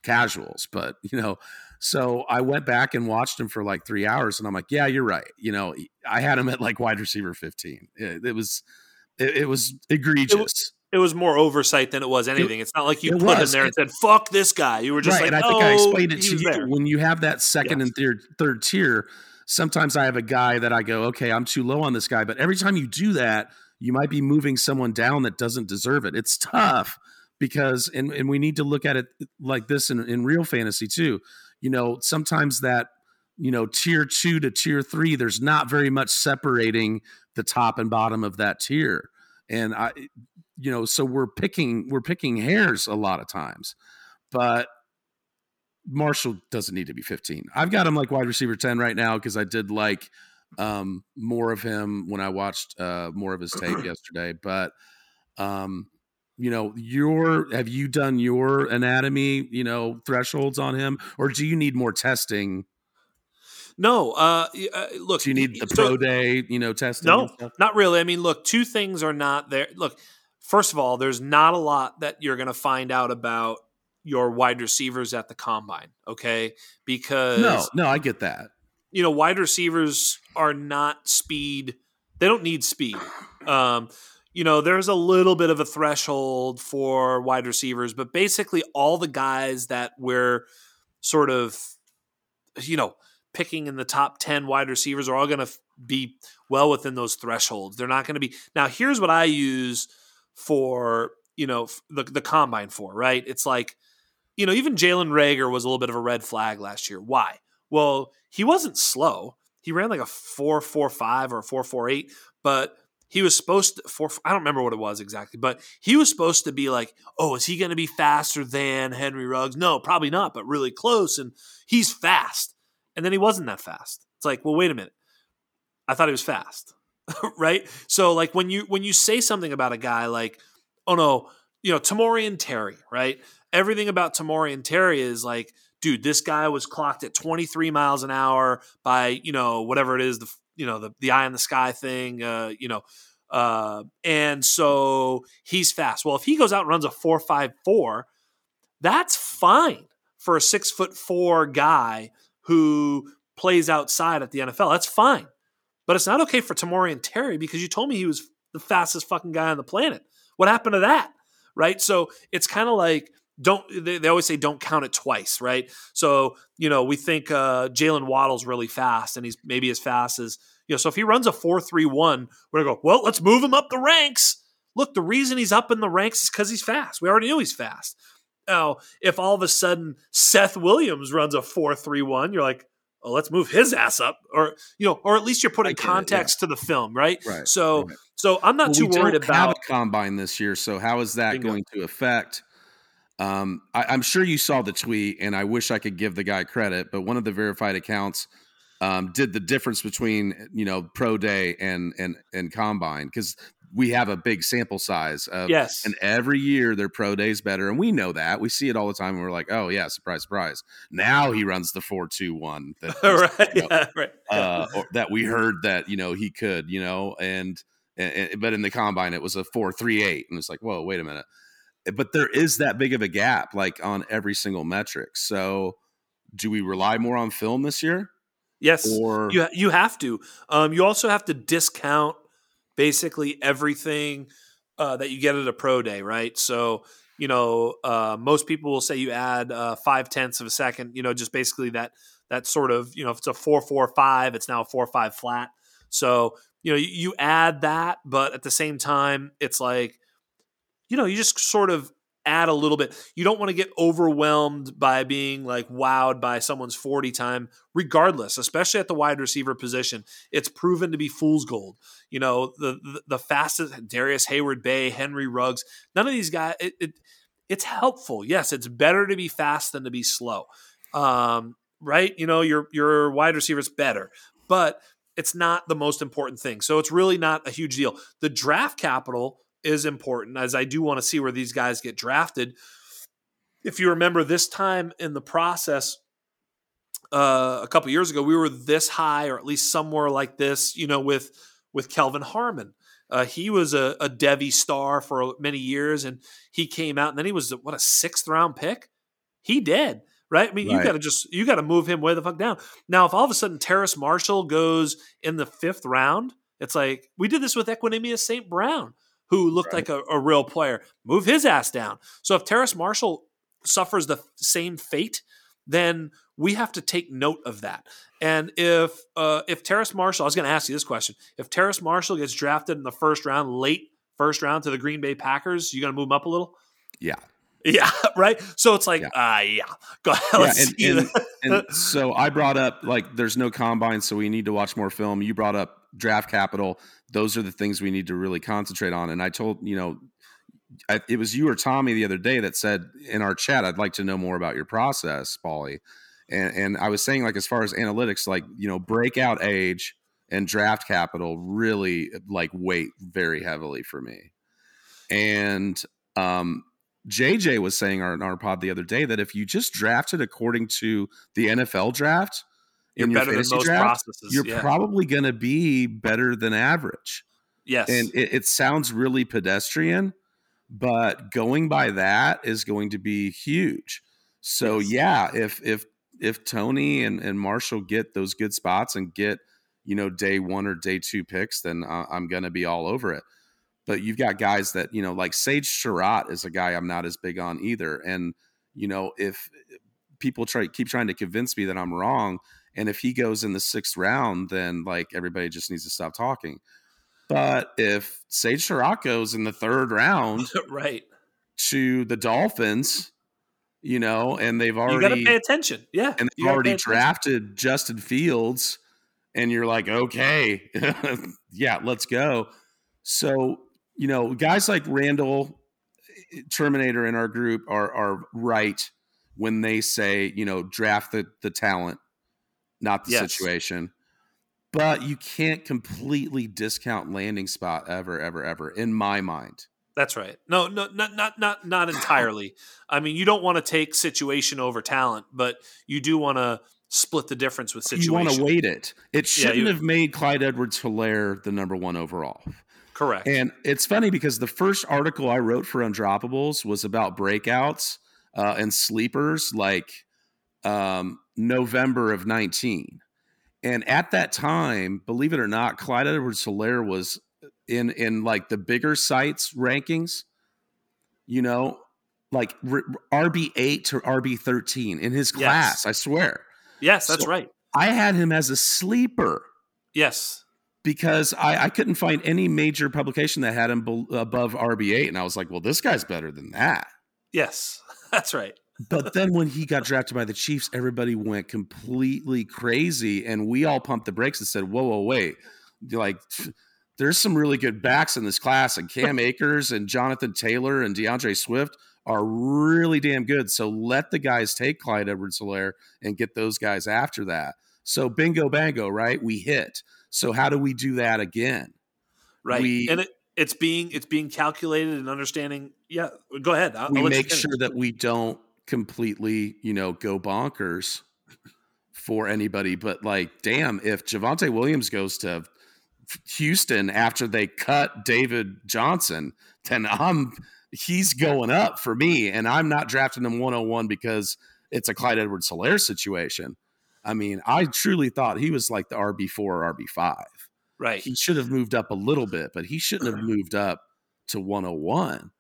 casuals, but you know, so I went back and watched him for like three hours, and I'm like, yeah, you're right. You know, I had him at like wide receiver 15. It, it was, it, it, was egregious. It was, it was more oversight than it was anything. It's not like you put was. him there and said "fuck this guy." You were just right, like, and I think I oh, explained it to you there. when you have that second yes. and third third tier. Sometimes I have a guy that I go, okay, I'm too low on this guy, but every time you do that, you might be moving someone down that doesn't deserve it. It's tough because, and and we need to look at it like this in, in real fantasy too. You know, sometimes that you know tier two to tier three, there's not very much separating the top and bottom of that tier and I you know, so we're picking we're picking hairs a lot of times. But Marshall doesn't need to be 15. I've got him like wide receiver 10 right now because I did like um, more of him when I watched uh, more of his tape yesterday. But um, you know, your have you done your anatomy, you know, thresholds on him, or do you need more testing? No, uh, uh, look. Do you need the so, pro day, you know, testing? No, not really. I mean, look, two things are not there. Look, first of all, there's not a lot that you're going to find out about your wide receivers at the combine, okay? Because No, no, I get that. You know, wide receivers are not speed They don't need speed. Um, you know, there's a little bit of a threshold for wide receivers, but basically all the guys that we're sort of, you know, picking in the top 10 wide receivers are all going to be well within those thresholds. They're not going to be. Now, here's what I use for, you know, the, the combine for, right? It's like, you know, even Jalen Reagor was a little bit of a red flag last year. Why? Well, he wasn't slow. He ran like a 4.45 or a 4.48, but he was supposed to for I don't remember what it was exactly, but he was supposed to be like, oh, is he going to be faster than Henry Ruggs? No, probably not, but really close. And he's fast, and then he wasn't that fast. It's like, well, wait a minute, I thought he was fast, right? So like when you when you say something about a guy like, oh no, you know, Tamorrion Terry, right? Everything about Tamorrion Terry is like, dude, this guy was clocked at 23 miles an hour by you know whatever it is the you know the the eye in the sky thing, uh, you know, uh, and so he's fast. Well, if he goes out and runs a four five four, that's fine for a six foot four guy who plays outside at the NFL. That's fine, but it's not okay for Tamorrion Terry because you told me he was the fastest fucking guy on the planet. What happened to that? Right. So it's kind of like don't they, they, always say don't count it twice, right? So you know we think uh, Jaylen Waddle's really fast, and he's maybe as fast as you know. So if he runs a four three one, we're gonna go. Well, let's move him up the ranks. Look, the reason he's up in the ranks is because he's fast. We already knew he's fast. Now, if all of a sudden Seth Williams runs a four three one, you're like, oh, let's move his ass up, or you know, or at least you're putting context it, yeah. to the film, right? Right. So, right. so I'm not well, too worried about combine this year. So how is that Bingo. going to affect? Um, I, am sure you saw the tweet, and I wish I could give the guy credit, but one of the verified accounts um, did the difference between you know pro day and and and combine because we have a big sample size of yes. and every year their pro day is better and we know that. We see it all the time and we're like oh yeah surprise surprise. Now he runs the 421 that right, you know, yeah, right. Uh, that we heard that you know he could you know and, and but in the combine it was a 438 and it's like whoa wait a minute but there is that big of a gap like on every single metric. So do we rely more on film this year? Yes. Or you, you have to. Um, you also have to discount basically everything uh, that you get at a pro day right? So you know uh, most people will say you add uh, five tenths of a second you know just basically that that sort of you know if it's a four four five it's now a four five flat. So you know you, you add that but at the same time it's like you know, you just sort of add a little bit. You don't want to get overwhelmed by being like wowed by someone's 40 time, regardless, especially at the wide receiver position. It's proven to be fool's gold. You know, the the, the fastest Darrius Heyward-Bey, Henry Ruggs, none of these guys, it, it, it's helpful. Yes, it's better to be fast than to be slow. Um, right? You know, your your wide receiver is better, but it's not the most important thing. So it's really not a huge deal. The draft capital is important as I do want to see where these guys get drafted. If you remember this time in the process, uh, a couple years ago, we were this high, or at least somewhere like this, you know, with with Kelvin Harmon. Uh, he was a, a Devy star for many years, and he came out, and then he was what a sixth round pick. He did right. I mean, right. you got to just you got to move him way the fuck down. Now, if all of a sudden Terrace Marshall goes in the fifth round, it's like we did this with Equanimeous St. Brown who looked right. like a, a, real player. Move his ass down. So if Terrace Marshall suffers the same fate, then we have to take note of that. And if uh, if Terrace Marshall, I was going to ask you this question: If Terrace Marshall gets drafted in the first round, late first round to the Green Bay Packers, you going to move him up a little? Yeah. Yeah, right. So it's like, ah, yeah. uh, yeah. Go ahead. Yeah, and, and, and so I brought up like, there's no combine, so we need to watch more film. You brought up draft capital those are the things we need to really concentrate on. And I told, you know, I, it was you or Tommy the other day that said in our chat, I'd like to know more about your process, Paulie. And, and I was saying, like, as far as analytics, like, you know, breakout age and draft capital really like weight very heavily for me. And um, JJ was saying on our pod the other day that if you just drafted according to the NFL draft, you're better than most draft, processes. You're yeah. probably going to be better than average. Yes. And it, it, sounds really pedestrian, but going by that is going to be huge. So yes. yeah, if if if Toney and, and Marshall get those good spots and get, you know, day one or day two picks, then I'm going to be all over it. But you've got guys that, you know, like Sage Surratt is a guy I'm not as big on either. And, you know, if people try keep trying to convince me that I'm wrong, and if he goes in the sixth round, then like everybody just needs to stop talking. But if Sage Surratt goes in the third round, right, to the Dolphins, you know, and they've already you got to pay attention. Yeah, and they've already drafted Justin Fields, and you're like, okay, yeah, let's go. So you know, guys like Randall eh, Terminator in our group are are right when they say, you know, draft the the talent, not the yes. situation. But you can't completely discount landing spot ever, ever, ever, in my mind. That's right. No, no, not not not not entirely. I mean, you don't want to take situation over talent, but you do want to split the difference with situation. You want to weight it. It shouldn't yeah, you, have made Clyde Edwards-Helaire the number one overall. Correct. And it's funny because the first article I wrote for Undroppables was about breakouts uh, and sleepers, like um, November of nineteen. And at that time, believe it or not, Clyde Edwards-Helaire was in in like the bigger sites rankings, you know, like RB eight to RB thirteen in his class. Yes. I swear. Yes, that's so right. I had him as a sleeper. Yes, because I, I couldn't find any major publication that had him be- above RB eight, and I was like, well, this guy's better than that. Yes, that's right. but then when he got drafted by the Chiefs, everybody went completely crazy, and we all pumped the brakes and said, "Whoa, whoa, wait!" Like there's some really good backs in this class, and Cam Akers and Jonathan Taylor and D'Andre Swift are really damn good. So let the guys take Clyde Edwards-Helaire and get those guys after that. So bingo bango, right? We hit. So how do we do that again? Right. We, and it, it's being it's being calculated and understanding. Yeah, go ahead. I'll, we I'll make sure that we don't completely, you know, go bonkers for anybody. But like, damn, if Javonte Williams goes to Houston after they cut David Johnson, then I'm he's going up for me, and I'm not drafting him 101 because it's a Clyde Edwards-Helaire situation. I mean, I truly thought he was like the RB4 or RB5. Right. He should have moved up a little bit, but he shouldn't have moved up to 101.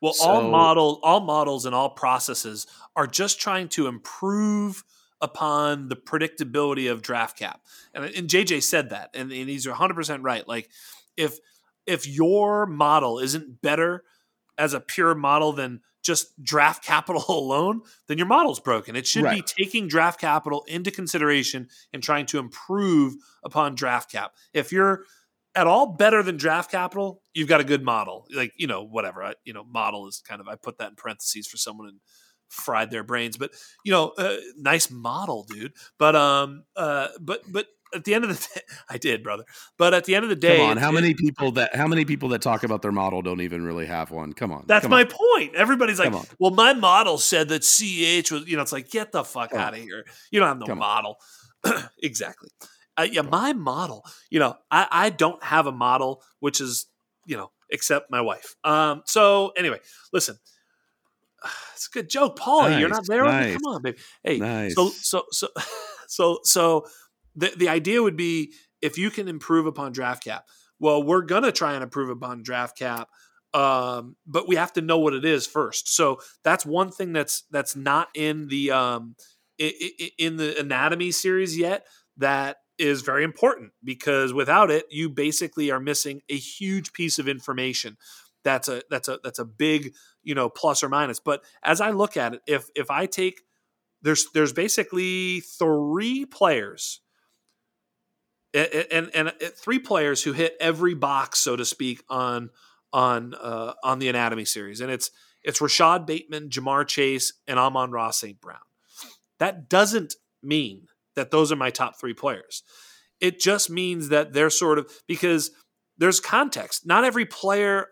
Well, so, all model all models and all processes are just trying to improve upon the predictability of draft cap. And, and JJ said that, and, and he's 100% right. Like, if if your model isn't better as a pure model than just draft capital alone, then your model's broken. It should right. be taking draft capital into consideration and trying to improve upon draft cap. If you're at all better than draft capital, you've got a good model. Like, you know, whatever. I, you know, model is kind of, I put that in parentheses for someone and fried their brains. But you know, uh, nice model, dude. But um, uh, but but at the end of the day, I did, brother. But at the end of the day, come on. How it, many people that how many people that talk about their model don't even really have one? Come on. That's come my on. point. Everybody's like, well, my model said that CH was, you know, it's like, get the fuck come out on. of here. You don't have no come model. exactly. Uh, yeah, my model. You know, I, I don't have a model, which is, you know, except my wife. Um. So anyway, listen it's a good joke, Paul. Nice, you're not there. Nice. Come on, baby. Hey, nice. so so so so so the the idea would be if you can improve upon draft cap. Well, we're gonna try and improve upon draft cap, um, but we have to know what it is first. So that's one thing that's that's not in the um, in the anatomy series yet. That is very important because without it, you basically are missing a huge piece of information that's a that's a that's a big you know plus or minus. But as I look at it, if if I take there's there's basically three players and, and, and uh, three players who hit every box, so to speak, on on uh, on the anatomy series, and it's it's Rashod Bateman, Ja'Marr Chase, and Amon-Ra St. Brown. That doesn't mean that those are my top three players. It just means that they're sort of because there's context. Not every player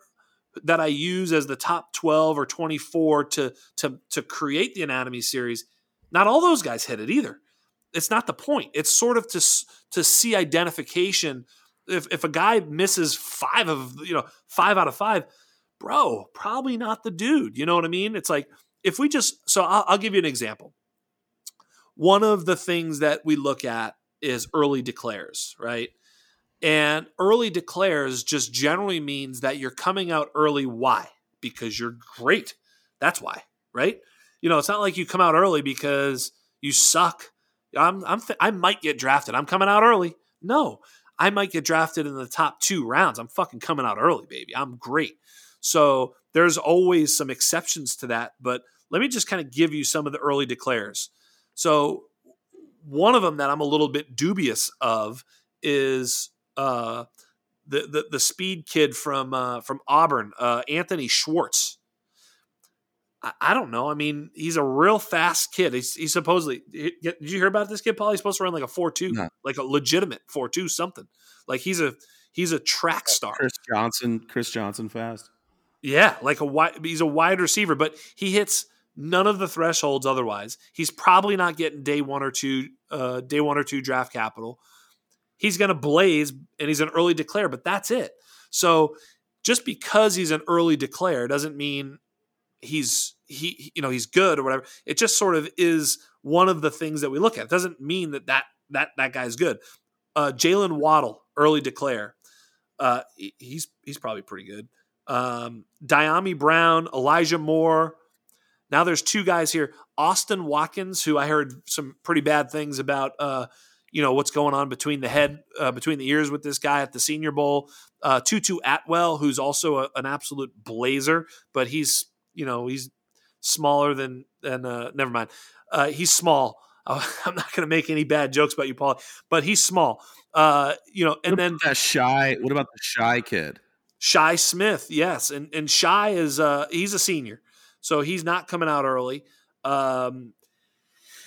that I use as the top 12 or 24 to to to create the anatomy series, not all those guys hit it either. It's not the point. It's sort of to to see identification. If if a guy misses five of you know five out of five, bro, probably not the dude. You know what I mean? It's like if we just so I'll, I'll give you an example. One of the things that we look at is early declares, right? And early declares just generally means that you're coming out early. Why? Because you're great. That's why, right? You know, it's not like you come out early because you suck. I'm, I'm I might get drafted. I'm coming out early. No, I might get drafted in the top two rounds. I'm fucking coming out early, baby. I'm great. So there's always some exceptions to that. But let me just kind of give you some of the early declares. So one of them that I'm a little bit dubious of is uh, the, the the speed kid from uh, from Auburn, uh, Anthony Schwartz. I, I, don't know. I mean, he's a real fast kid. He's, he's supposedly. Did you hear about this kid, Paul? He's supposed to run like a four two, no. like a legitimate four two something. Like he's a he's a track star. Chris Johnson, Chris Johnson, fast. Yeah, like a wide. He's a wide receiver, but he hits none of the thresholds otherwise. He's probably not getting day one or two, uh, day one or two draft capital he's going to blaze and he's an early declare, but that's it. So just because he's an early declare doesn't mean he's he you know he's good or whatever. It just sort of is one of the things that we look at. It doesn't mean that that that that guy's good. Uh, Jaylen Waddle, early declare. Uh, he's he's probably pretty good. Um, Dyami Brown, Elijah Moore. Now there's two guys here. Austin Watkins, who I heard some pretty bad things about. Uh, you know what's going on between the head uh, between the ears with this guy at the Senior Bowl. Uh, Tutu Atwell, who's also a, an absolute blazer, but he's you know he's smaller than than uh, never mind. Uh, he's small. I'm not going to make any bad jokes about you, Paul, but he's small. Uh, you know, and then that shy. What about the shy kid? Shi Smith, yes, and and Shi is uh he's a senior, so he's not coming out early. Um,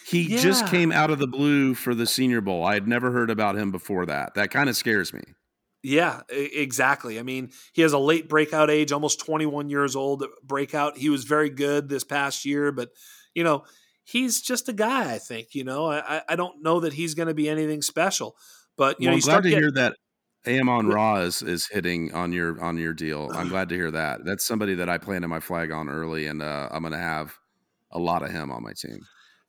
he yeah. just came out of the blue for the Senior Bowl. I had never heard about him before that. That kind of scares me. Yeah, exactly. I mean, he has a late breakout age, almost 21 years old breakout. He was very good this past year, but you know, he's just a guy. I think you know. I I don't know that he's going to be anything special, but you well, know, I'm glad to getting, hear that Amon-Ra is, is hitting on your on your deal. I'm glad to hear that. That's somebody that I planted my flag on early, and uh, I'm going to have a lot of him on my team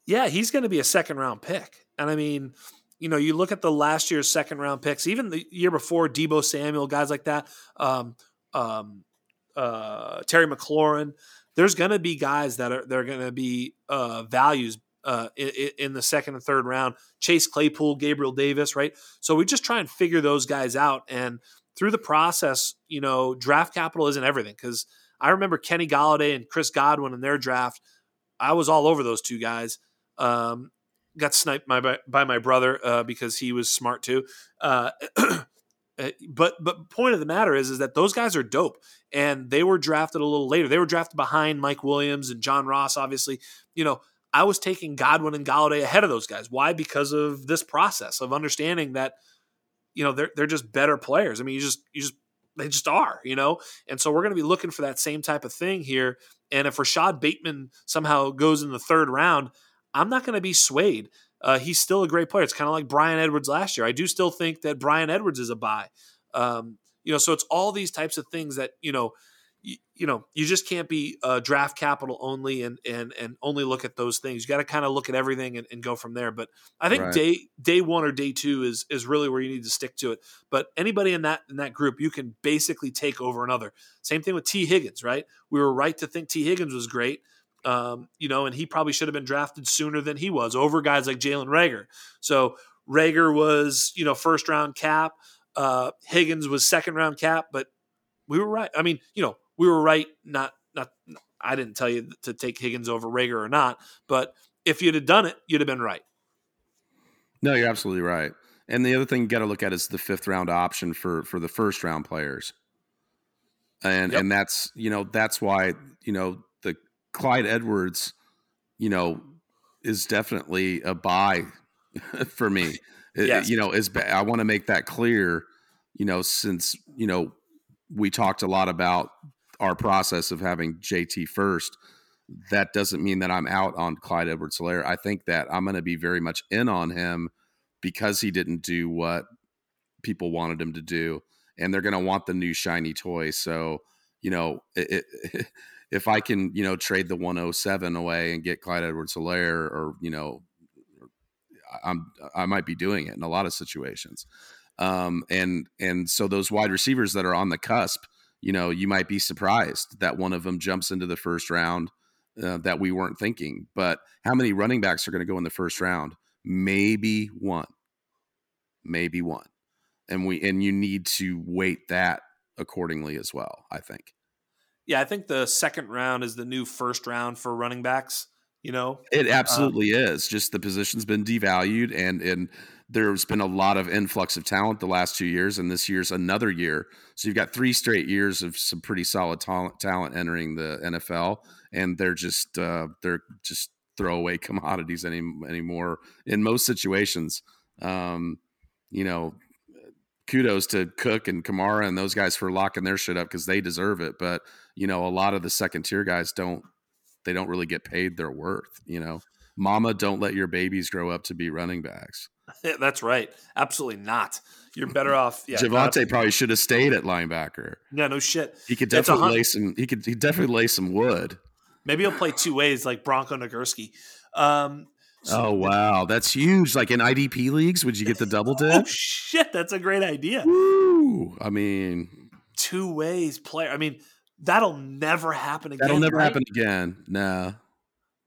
yeah, he's going to be a second round pick. And I mean, you know, you look at the last year's second round picks, even the year before, Deebo Samuel, guys like that, um, um, uh, Terry McLaurin. There's going to be guys that are they're going to be uh, values uh, in, in, the second and third round. Chase Claypool, Gabriel Davis, right? So we just try and figure those guys out, and through the process, you know, draft capital isn't everything because I remember Kenny Golladay and Chris Godwin in their draft. I was all over those two guys. Um, got sniped by, by, my brother uh, because he was smart too. Uh, eh, but but point of the matter is is that those guys are dope, and they were drafted a little later. They were drafted behind Mike Williams and John Ross. Obviously, you know. I was taking Godwin and Golladay ahead of those guys. Why? Because of this process of understanding that, you know, they're they're just better players. I mean, you just you just they just are, you know? And so we're going to be looking for that same type of thing here. And if Rashod Bateman somehow goes in the third round, I'm not going to be swayed. Uh, he's still a great player. It's kind of like Bryan Edwards last year. I do still think that Bryan Edwards is a buy. Um, you know, so it's all these types of things that you know, you, you know, you just can't be uh, draft capital only and and and only look at those things. You got to kind of look at everything and, and, go from there. But I think right. day day one or day two is is really where you need to stick to it. But anybody in that in that group, you can basically take over another. Same thing with Tee Higgins, right? We were right to think Tee Higgins was great. Um, you know, and he probably should have been drafted sooner than he was over guys like Jalen Reagor. So Reagor was, you know, first round cap. Uh, Higgins was second round cap, but we were right. I mean, you know, we were right. Not, not. I didn't tell you to take Higgins over Reagor or not, but if you'd have done it, you'd have been right. No, you're absolutely right. And the other thing you got to look at is the fifth round option for for the first round players, and yep. and that's you know that's why you know Clyde Edwards, you know, is definitely a buy for me. Uh, uh, yes. You know, is I want to make that clear. You know, since you know we talked a lot about our process of having JT first, that doesn't mean that I'm out on Clyde Edwards Helaire. I think that I'm going to be very much in on him because he didn't do what people wanted him to do, and they're going to want the new shiny toy. So, you know, it, it, if I can, you know, trade the 107 away and get Clyde Edwards Helaire or, you know, I'm, I might be doing it in a lot of situations. Um, and and so those wide receivers that are on the cusp, you know, you might be surprised that one of them jumps into the first round uh, that we weren't thinking. But how many running backs are going to go in the first round? Maybe one, maybe one, and we and you need to weight that accordingly as well. I think. Yeah, I think the second round is the new first round for running backs. You know, it absolutely um, is. Just the position's been devalued, and and there's been a lot of influx of talent the last two years, and this year's another year. So you've got three straight years of some pretty solid talent, talent entering the NFL, and they're just uh, they're just throwaway commodities any, anymore in most situations. Um, you know, kudos to Cook and Kamara and those guys for locking their shit up because they deserve it. But you know, a lot of the second tier guys don't they don't really get paid their worth. You know, Mama, don't let your babies grow up to be running backs. That's right. Absolutely not. You're better off. Yeah, Javonte probably should have stayed at linebacker. Yeah, no shit. He could definitely lay some. He could. He definitely lay some wood. Maybe he'll play two ways, like Bronco Nagurski. Um, so, oh wow, that's huge! Like in IDP leagues, would you get the double dip? oh shit, that's a great idea. Woo! I mean, two ways player. I mean, that'll never happen again. That'll never right? happen again. No,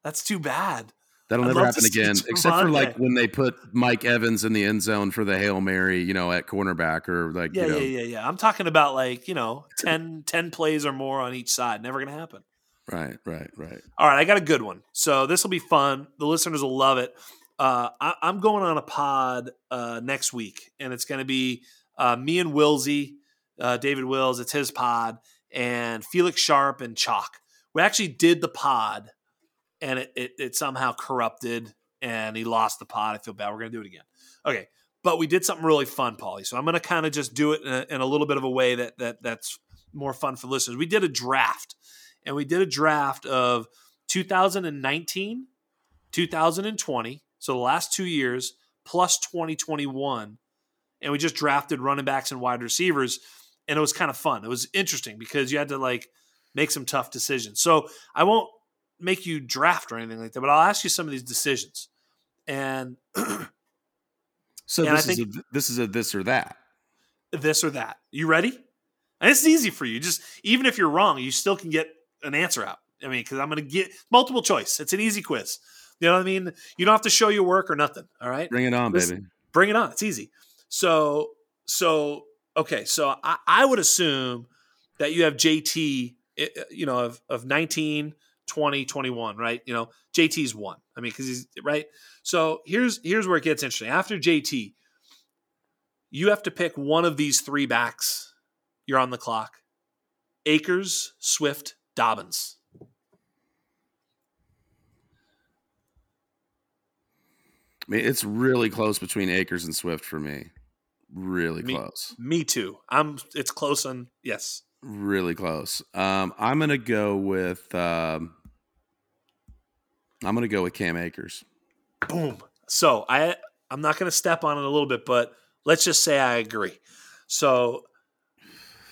that's too bad. That'll I'd never happen again, except for like when they put Mike Evans in the end zone for the Hail Mary, you know, at cornerback or like, yeah, you know. yeah, yeah, yeah. I'm talking about like, you know, 10, 10 plays or more on each side. Never going to happen. Right, right, right. All right, I got a good one. So this will be fun. The listeners will love it. Uh, I, am going on a pod uh, next week, and it's going to be uh, me and Wilsey, uh, David Wills. It's his pod, and Felix Sharp and Chalk. We actually did the pod and it, it, it somehow corrupted and he lost the pod. I feel bad. We're to do it again. Okay. But we did something really fun, Paulie. So I'm to kind of just do it in a, in a, little bit of a way that, that that's more fun for listeners. We did a draft and we did a draft of 2019, 2020. So the last two years plus 2021. And we just drafted running backs and wide receivers. And it was kind of fun. It was interesting because you had to like make some tough decisions. So I won't make you draft or anything like that, but I'll ask you some of these decisions. And so and this is a, this is a this or that. This or that. You ready? And it's easy for you. Just even if you're wrong, you still can get an answer out. I mean, because I'm going to get multiple choice. It's an easy quiz. You know what I mean? You don't have to show your work or nothing. All right, bring it on, Listen, baby. Bring it on. It's easy. So, so okay. So I, I would assume that you have JT. Eh, eh, you know, of of 19 20, 21, right? You know, JT's one. I mean, because he's right. So here's here's where it gets interesting. After JT, you have to pick one of these three backs. You're on the clock. Akers, Swift, Dobbins. I mean, it's really close between Akers and Swift for me. Really me, close. Me too. I'm. It's close on yes. Really close. Um, I'm gonna go with. Um, I'm going to go with Cam Akers. Boom. So I I'm not going to step on it a little bit, but let's just say I agree. So,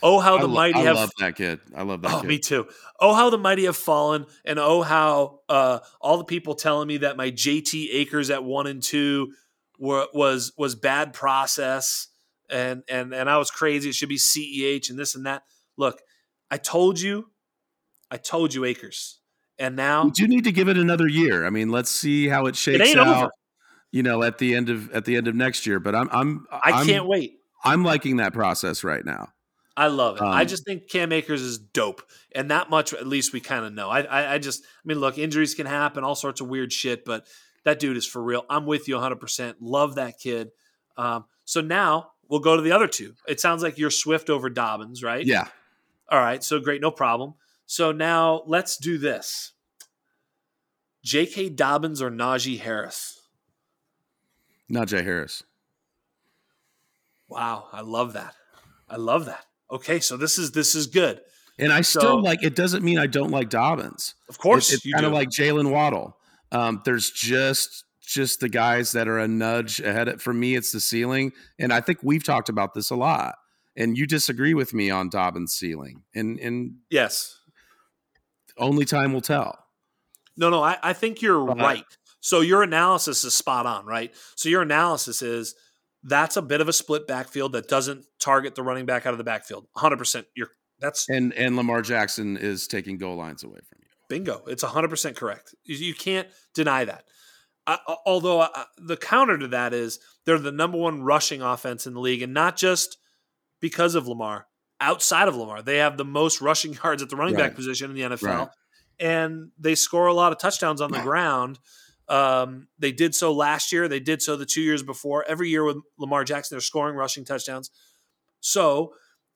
oh how the I mighty I have love that kid. I love that. Oh, kid. me too. Oh how the mighty have fallen, and oh how uh, all the people telling me that my JT Akers at one and two were, was was bad process, and and and I was crazy. It should be CEH and this and that. Look, I told you, I told you Akers. And now we do need to give it another year. I mean, let's see how it shakes it out. Over. You know, at the end of at the end of next year. But I'm I'm I I'm, can't wait. I'm liking that process right now. I love it. Um, I just think Cam Akers is dope, and that much at least we kind of know. I, I, I just I mean, look, injuries can happen, all sorts of weird shit, but that dude is for real. I'm with you 100. percent Love that kid. Um, so now we'll go to the other two. It sounds like you're Swift over Dobbins, right? Yeah. All right. So great, no problem. So now let's do this. J.K. Dobbins or Najee Harris? Najee Harris. Wow, I love that. I love that. Okay, so this is this is good. And I so, still like. It doesn't mean I don't like Dobbins. Of course, it, it's kind of like Jaylen Waddle. Um, there's just just the guys that are a nudge ahead. Of, for me, it's the ceiling, and I think we've talked about this a lot. And you disagree with me on Dobbins' ceiling, and and yes, only time will tell. No, no, I, I think you're right. So your analysis is spot on, right? So your analysis is that's a bit of a split backfield that doesn't target the running back out of the backfield. 100%. You're that's and and Lamar Jackson is taking goal lines away from you. Bingo. It's 100% correct. You, can't deny that. I, although I, the counter to that is they're the number one rushing offense in the league, and not just because of Lamar. Outside of Lamar, they have the most rushing yards at the running right. back position in the NFL, right. and they score a lot of touchdowns on the ground. Um, they did so last year. They did so the two years before. Every year with Lamar Jackson, they're scoring rushing touchdowns. So,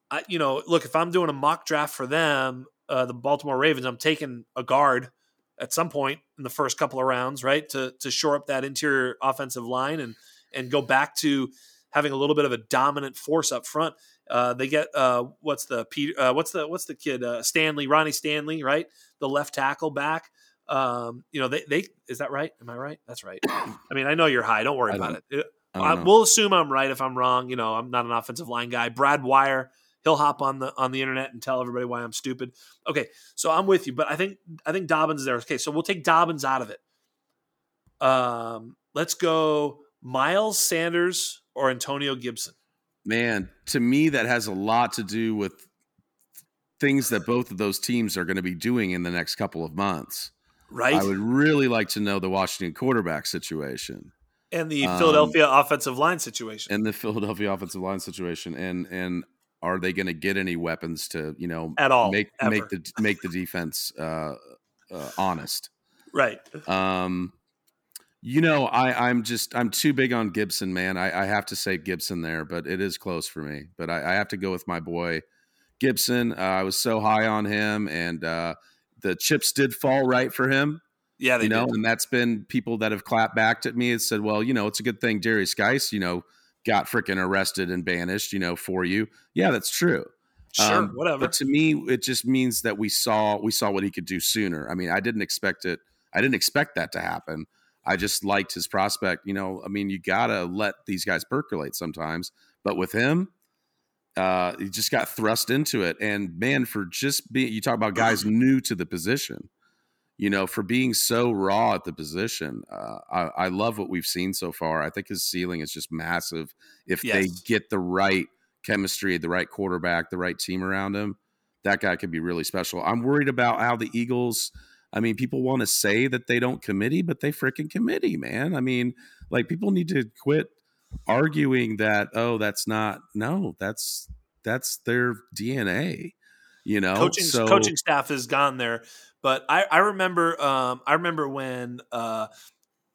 I, you know, look, if I'm doing a mock draft for them, uh, the Baltimore Ravens, I'm taking a guard at some point in the first couple of rounds, right, to to shore up that interior offensive line and and go back to having a little bit of a dominant force up front. Uh, they get uh, what's the uh, what's the what's the kid uh, Stanley Ronnie Stanley right the left tackle back. Um, you know they they is that right? Am I right? That's right. I mean I know you're high. Don't worry about it. it I, we'll assume I'm right if I'm wrong. You know I'm not an offensive line guy. Brad Wire he'll hop on the on the internet and tell everybody why I'm stupid. Okay, so I'm with you, but I think I think Dobbins is there. Okay, so we'll take Dobbins out of it. Um, let's go Miles Sanders or Antonio Gibson. Man, to me that has a lot to do with things that both of those teams are going to be doing in the next couple of months. Right. I would really like to know the Washington quarterback situation and the Philadelphia um, offensive line situation and the Philadelphia offensive line situation and and are they going to get any weapons to you know at all make ever. make the make the defense uh, uh, honest? Right. Um, you know, I I'm just I'm too big on Gibson, man. I, I have to say Gibson there, but it is close for me. But I, I have to go with my boy Gibson. Uh, I was so high on him, and uh, the chips did fall right for him. Yeah, you know, did. and that's been people that have clapped back at me and said, "Well, you know, it's a good thing Derrius Guice, you know." Got freaking arrested and banished, you know, for you. Yeah, that's true. Sure, um, whatever. But to me, it just means that we saw we saw what he could do sooner. I mean, I didn't expect it. I didn't expect that to happen. I just liked his prospect. You know, I mean, you gotta let these guys percolate sometimes. But with him, uh, he just got thrust into it. And man, for just being, you talk about guys new to the position you know, for being so raw at the position. Uh, I, I, love what we've seen so far. I think his ceiling is just massive. If yes. they get the right chemistry, the right quarterback, the right team around him, that guy could be really special. I'm worried about how the Eagles. I mean, people want to say that they don't committee, but they freaking committee, man. I mean, like people need to quit arguing that. Oh, that's not. No, that's that's their DNA. You know, coaching so, coaching staff has gone there but I, I remember um, I remember when uh,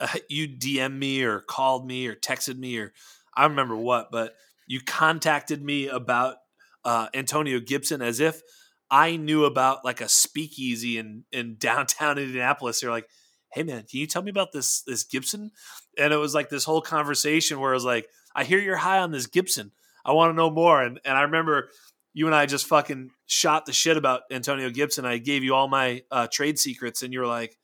you DM me or called me or texted me or I remember what, but you contacted me about uh, Antonio Gibson as if I knew about like a speakeasy in in downtown Indianapolis. You're like, hey man, can you tell me about this this Gibson? And it was like this whole conversation where I was like, I hear you're high on this Gibson. I want to know more. And and I remember you and I just fucking shot the shit about Antonio Gibson. I gave you all my uh, trade secrets, and you were like,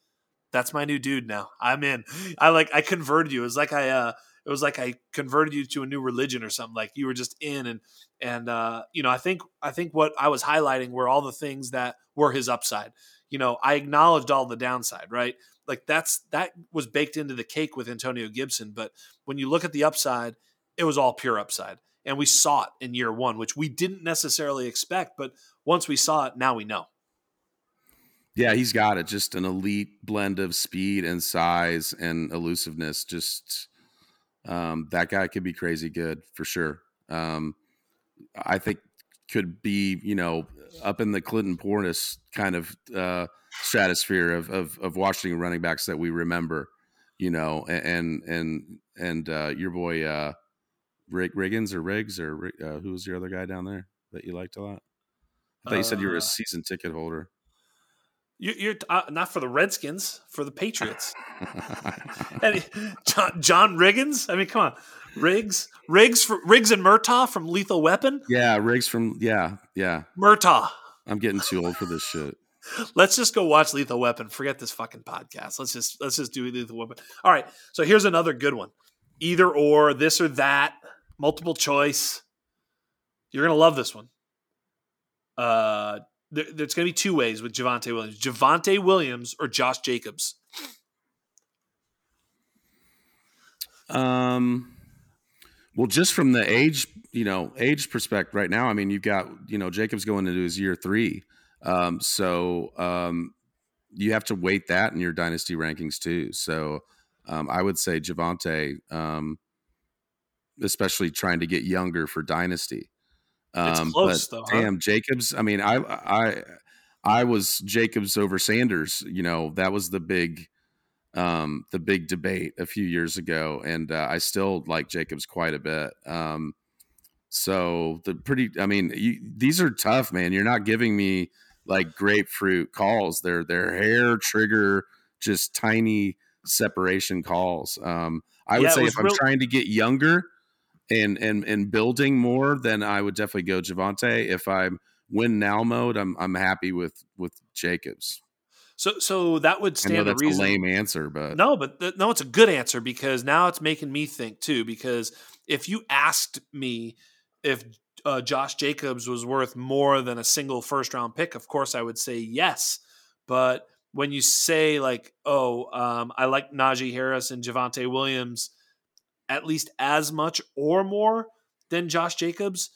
"That's my new dude now. I'm in." I like I converted you. It was like I uh, it was like I converted you to a new religion or something. Like you were just in, and and uh, you know, I think I think what I was highlighting were all the things that were his upside. You know, I acknowledged all the downside, right? Like that's that was baked into the cake with Antonio Gibson. But when you look at the upside, it was all pure upside and we saw it in year one, which we didn't necessarily expect. But once we saw it, now we know. Yeah, he's got it. Just an elite blend of speed and size and elusiveness. Just um, that guy could be crazy good for sure. Um, I think could be you know up in the Clinton Portis kind of uh, stratosphere of, of, of Washington running backs that we remember. You know, and and and uh, your boy uh, Rig, Riggins or Riggs or uh, who was your other guy down there that you liked a lot? I thought you said you were a uh, season ticket holder. You, are uh, not for the Redskins, for the Patriots. and John, John Riggins. I mean, come on, Riggs, Riggs, for, Riggs and Murtaugh from Lethal Weapon. Yeah, Riggs from yeah, yeah. Murtaugh. I'm getting too old for this shit. Let's just go watch Lethal Weapon. Forget this fucking podcast. Let's just let's just do Lethal Weapon. All right. So here's another good one. Either or, this or that multiple choice. You're gonna love this one. Uh, there, there's gonna be two ways with Javonte Williams: Javonte Williams or Josh Jacobs. Um. Well, just from the age, you know, age perspective, right now, I mean, you've got, you know, Jacobs going into his year three, um, so um, you have to weight that in your dynasty rankings too. So um, I would say Javonte. um, especially trying to get younger for dynasty. Um, close though. Huh? Damn, Jacobs. I mean, I I I was Jacobs over Sanders. You know, that was the big um, the big debate a few years ago, and uh, I still like Jacobs quite a bit. Um, so the pretty, I mean, you, these are tough, man. You're not giving me like grapefruit calls. They're they're hair trigger, just tiny separation calls. Um, I would yeah, say if real- I'm trying to get younger and and and building more, then I would definitely go Javonte. If I'm win now mode, I'm I'm happy with with Jacobs. So so that would stand I know that's reason. a lame answer, but no, but th- no, it's a good answer because now it's making me think too. Because if you asked me if uh, Josh Jacobs was worth more than a single first round pick, of course I would say yes. But when you say like, oh, um, I like Najee Harris and Javonte Williams at least as much or more than Josh Jacobs,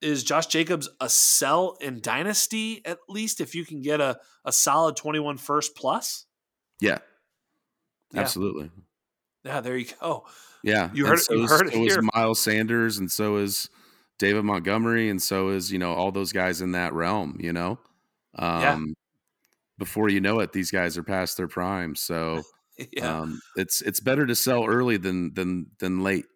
is Josh Jacobs a sell in dynasty at least if you can get a, a solid 21 first plus? Yeah. yeah. Absolutely. Yeah, there you go. Yeah. You heard, so you heard it so here. is Miles Sanders and so is David Montgomery and so is, you know, all those guys in that realm, you know. Um yeah. before you know it, these guys are past their prime. So yeah. um it's it's better to sell early than than than late.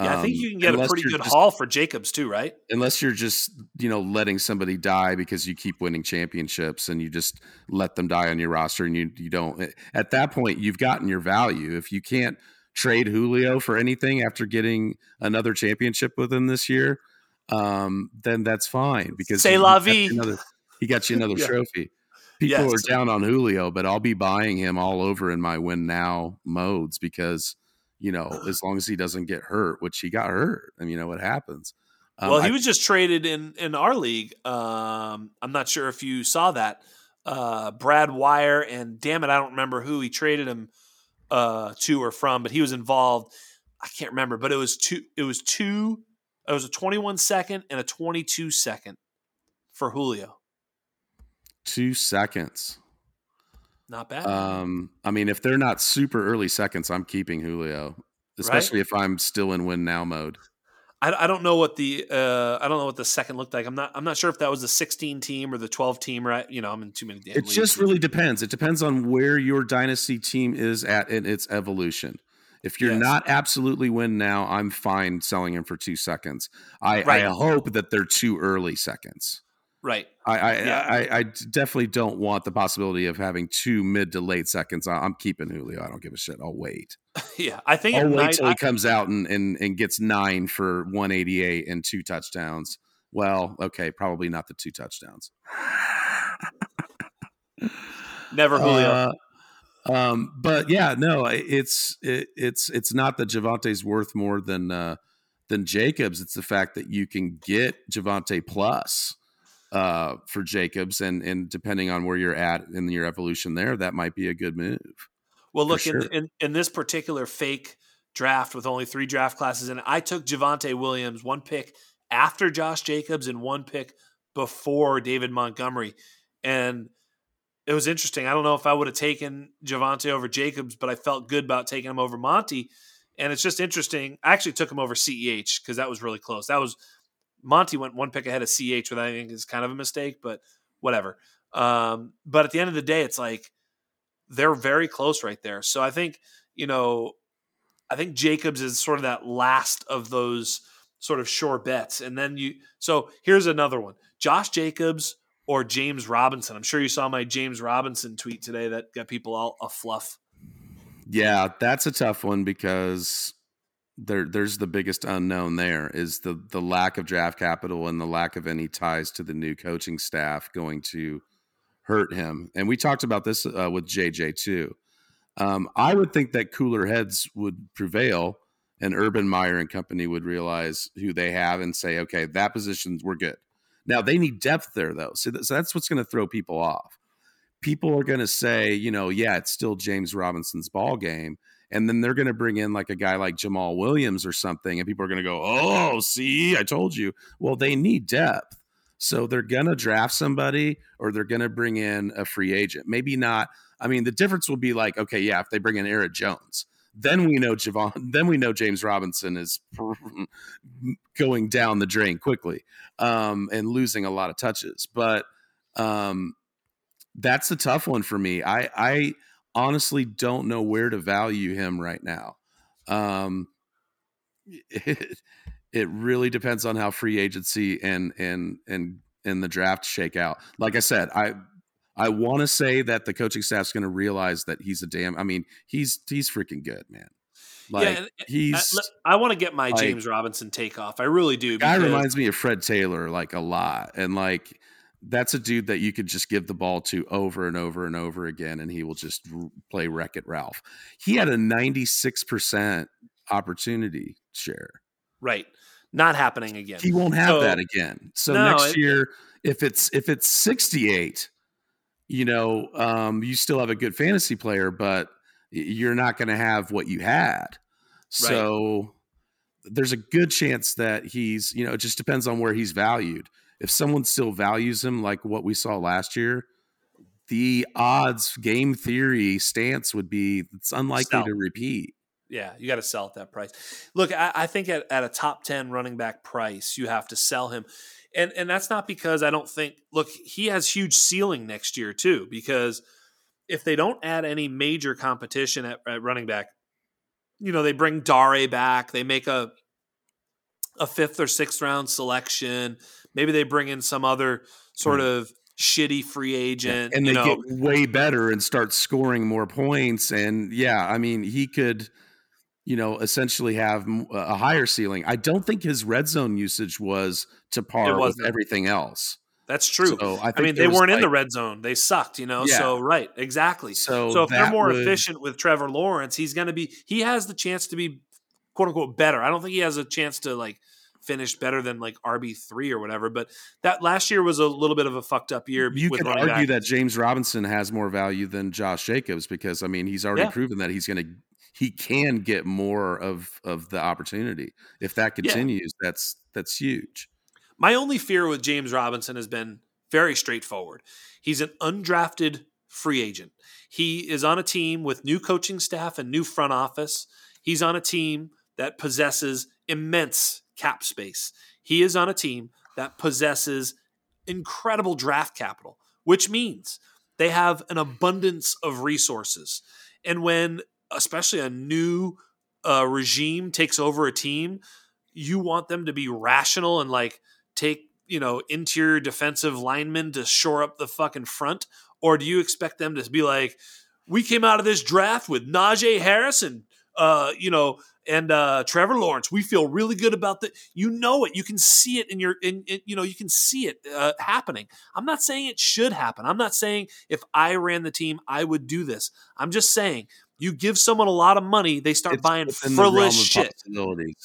Yeah, I think um, you can get a pretty good just, haul for Jacobs too, right? Unless you're just, you know, letting somebody die because you keep winning championships and you just let them die on your roster and you you don't eh, at that point you've gotten your value. If you can't trade Julio for anything after getting another championship with him this year, um, then that's fine because say la vie. Another, he got you another yeah. trophy. People yes. are down on Julio, but I'll be buying him all over in my win now modes because – you know, as long as he doesn't get hurt, which he got hurt. I mean, you know what happens. Um, well, he I, was just traded in in our league. Um, I'm not sure if you saw that. Uh, Brad Wire and damn it, I don't remember who he traded him uh, to or from, but he was involved. I can't remember, but it was two. It was two. It was a 21 second and a 22 second for Julio. Two seconds. Not bad. Um, I mean, if they're not super early seconds, I'm keeping Julio, especially right? if I'm still in win now mode. I, I don't know what the uh, I don't know what the second looked like. I'm not I'm not sure if that was the 16 team or the 12 team. Right? You know, I'm in too many. It leagues. just really depends. It depends on where your dynasty team is at in its evolution. If you're yes. not absolutely win now, I'm fine selling him for two seconds. I, right. I hope that they're too early seconds. Right. I I, yeah. I, I definitely don't want the possibility of having two mid to late seconds. I'm keeping Julio. I don't give a shit. I'll wait. yeah, I think I'll wait till I, he comes out and, and and gets nine for 188 and two touchdowns. Well, okay, probably not the two touchdowns. Never Julio. Uh, um, but yeah, no, it's it, it's it's not that Javonte's worth more than uh, than Jacobs. It's the fact that you can get Javonte plus uh, for Jacobs, and and depending on where you're at in your evolution there, that might be a good move. Well, look sure. in, in, in this particular fake draft with only three draft classes, and I took Javonte Williams one pick after Josh Jacobs and one pick before David Montgomery, and it was interesting. I don't know if I would have taken Javonte over Jacobs, but I felt good about taking him over Monty. And it's just interesting. I actually took him over CEH because that was really close. That was Monty went one pick ahead of CH, which I think is kind of a mistake, but whatever. Um, but at the end of the day, it's like they're very close right there. So I think, you know, I think Jacobs is sort of that last of those sort of sure bets. And then you, so here's another one Josh Jacobs or James Robinson. I'm sure you saw my James Robinson tweet today that got people all a fluff. Yeah, that's a tough one because there there's the biggest unknown there is the the lack of draft capital and the lack of any ties to the new coaching staff going to hurt him. And we talked about this uh, with JJ too. Um, I would think that cooler heads would prevail, and Urban Meyer and company would realize who they have and say, okay, that position we're good. Now they need depth there though, so, th- so that's what's going to throw people off people are going to say, you know, yeah, it's still James Robinson's ball game. And then they're going to bring in like a guy like Jamaal Williams or something. And people are going to go, oh, see, I told you. Well, they need depth. So they're going to draft somebody or they're going to bring in a free agent. Maybe not. I mean, the difference will be like, okay, yeah, if they bring in Aaron Jones, then we know Javon, then we know James Robinson is going down the drain quickly um, and losing a lot of touches. But um, that's a tough one for me. I I honestly don't know where to value him right now. Um, it, it really depends on how free agency and and and and the draft shake out. Like I said, I I want to say that the coaching staff's going to realize that he's a damn. I mean, he's he's freaking good, man. Like yeah, he's. I, I want to get my like, James Robinson take off. I really do. Guy reminds me of Fred Taylor like a lot, and like that's a dude that you could just give the ball to over and over and over again, and he will just play Wreck It Ralph. He had a 96% opportunity share. Right. Not happening again. He won't have so, that again. So no, next it, year, if it's if it's 68, you know, um, you still have a good fantasy player, but you're not going to have what you had. So right. there's a good chance that he's, you know, it just depends on where he's valued if someone still values him like what we saw last year, the odds game theory stance would be it's unlikely sell. to repeat. Yeah, you got to sell at that price. Look, I, I think at, at a top 10 running back price, you have to sell him. And and that's not because I don't think look, he has huge ceiling next year too, because if they don't add any major competition at, at running back, you know, they bring Dare back, they make a a fifth or sixth round selection Maybe they bring in some other sort mm. of shitty free agent, and they know. get way better and start scoring more points. And yeah, I mean, he could, you know, essentially have a higher ceiling. I don't think his red zone usage was to par with everything else. That's true. So I, I, mean, they weren't like, in the red zone; they sucked. You know, yeah. so right, exactly. So, so if they're more would, efficient with Trevor Lawrence, he's going to be. He has the chance to be, quote unquote, better. I don't think he has a chance to like finished better than like RB three or whatever. But that last year was a little bit of a fucked up year. You could argue back. that James Robinson has more value than Josh Jacobs because I mean he's already yeah. proven that he's going to he can get more of of the opportunity. If that continues, yeah. that's that's huge. My only fear with James Robinson has been very straightforward. He's an undrafted free agent. He is on a team with new coaching staff and new front office. He's on a team that possesses immense cap space. He is on a team that possesses incredible draft capital, which means they have an abundance of resources. And when, especially a new uh, regime takes over a team, you want them to be rational and like take, you know, interior defensive linemen to shore up the fucking front? Or do you expect them to be like, we came out of this draft with Najee Harris and, uh, you know, and uh, Trevor Lawrence. We feel really good about that. You know it. You can see it in your, in, in you know, you can see it uh, happening. I'm not saying it should happen. I'm not saying if I ran the team, I would do this. I'm just saying you give someone a lot of money, they start it's buying frivolous shit.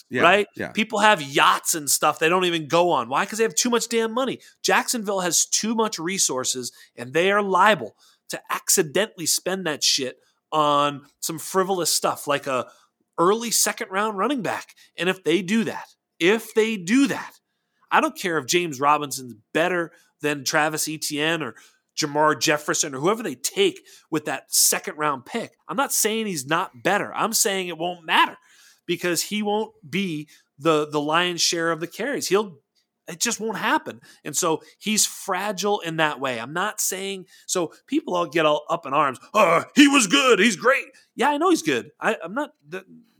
Yeah, right? Yeah. People have yachts and stuff they don't even go on. Why? Because they have too much damn money. Jacksonville has too much resources, and they are liable to accidentally spend that shit on some frivolous stuff like a early second round running back. And if they do that, if they do that, I don't care if James Robinson's better than Travis Etienne or Jermar Jefferson or whoever they take with that second round pick. I'm not saying he's not better. I'm saying it won't matter because he won't be the the lion's share of the carries. He'll it just won't happen. And so he's fragile in that way. I'm not saying so people all get all up in arms. Oh, he was good. He's great. Yeah, I know he's good. I, am not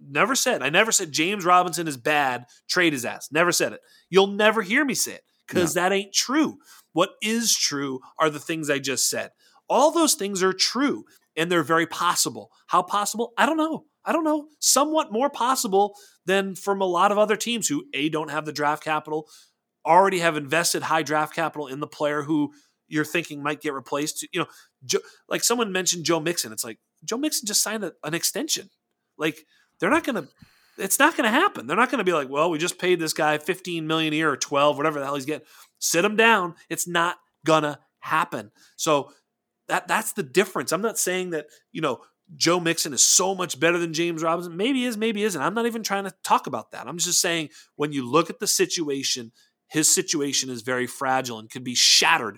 never said. I never said James Robinson is bad. Trade his ass. Never said it. You'll never hear me say it because no. that ain't true. What is true are the things I just said. All those things are true and they're very possible. How possible? I don't know. I don't know. Somewhat more possible than from a lot of other teams who A don't have the draft capital, already have invested high draft capital in the player who you're thinking might get replaced. You know, Joe, like someone mentioned Joe Mixon. It's like Joe Mixon just signed a, an extension. Like they're not going to. It's not going to happen. They're not going to be like, well, we just paid this guy 15 million a year or 12, whatever the hell he's getting. Sit him down. It's not gonna happen. So that that's the difference. I'm not saying that, you know, Joe Mixon is so much better than James Robinson. Maybe is, maybe isn't. I'm not even trying to talk about that. I'm just saying when you look at the situation, his situation is very fragile and can be shattered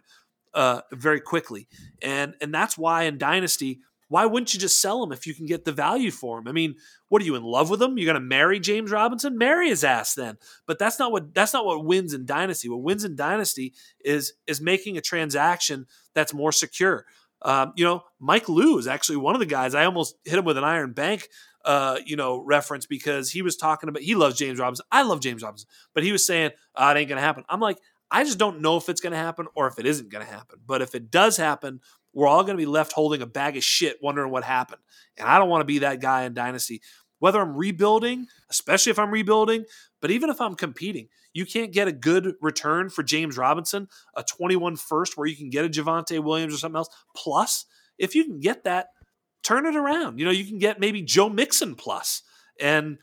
uh, very quickly. And and that's why in Dynasty, why wouldn't you just sell him if you can get the value for him? I mean, what are you in love with him? You're going to marry James Robinson? Marry his ass then. But that's not what that's not what wins in Dynasty. What wins in Dynasty is is making a transaction that's more secure. Um, you know, Mike Lou is actually one of the guys. I almost hit him with an iron bank, uh, you know, reference because he was talking about he loves James Robinson. I love James Robinson, but he was saying oh, it ain't to happen. I'm like, I just don't know if it's to happen or if it isn't to happen. But if it does happen, we're all to be left holding a bag of shit, wondering what happened. And I don't want to be that guy in Dynasty. Whether I'm rebuilding, especially if I'm rebuilding, but even if I'm competing, you can't get a good return for James Robinson, a 21 first where you can get a Javonte Williams or something else. Plus, if you can get that, turn it around. You know, you can get maybe Joe Mixon plus. And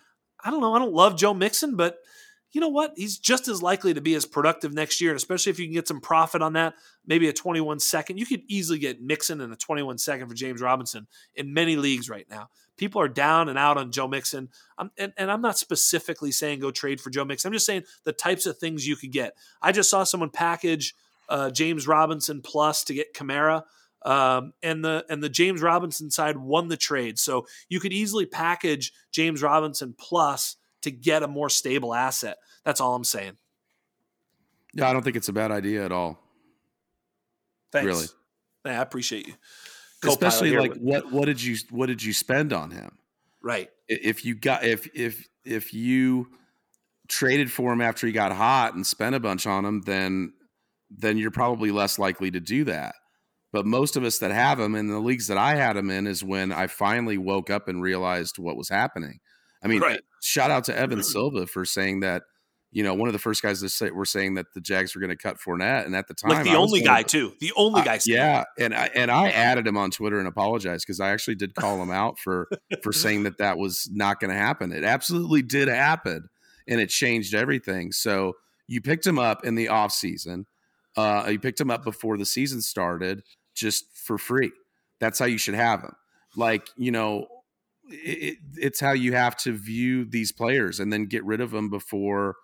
I don't know, I don't love Joe Mixon, but you know what? He's just as likely to be as productive next year. And especially if you can get some profit on that, maybe a 21 second. You could easily get Mixon and a 21 second for James Robinson in many leagues right now. People are down and out on Joe Mixon. I'm, and, and I'm not specifically saying go trade for Joe Mixon. I'm just saying the types of things you could get. I just saw someone package uh, James Robinson plus to get Kamara. Um, and the and the James Robinson side won the trade, so you could easily package James Robinson plus to get a more stable asset. That's all I'm saying. Yeah, I don't think it's a bad idea at all. Thanks. Really. Yeah, I appreciate you. Co-pilot Especially like what what did you what did you spend on him? Right. If you got if if if you traded for him after he got hot and spent a bunch on him, then then you're probably less likely to do that. But most of us that have him in the leagues that I had him in is when I finally woke up and realized what was happening. I mean, right. shout out to Evan Silva for saying that. You know, one of the first guys that say, were saying that the Jags were going to cut Fournette, and at the time, like the only guy too, the only guy. yeah, and I and I added him on Twitter and apologized because I actually did call him out for for saying that that was not going to happen. It absolutely did happen, and it changed everything. So you picked him up in the off season. Uh, you picked him up before the season started, just for free. That's how you should have them. Like you know, it, it's how you have to view these players and then get rid of them before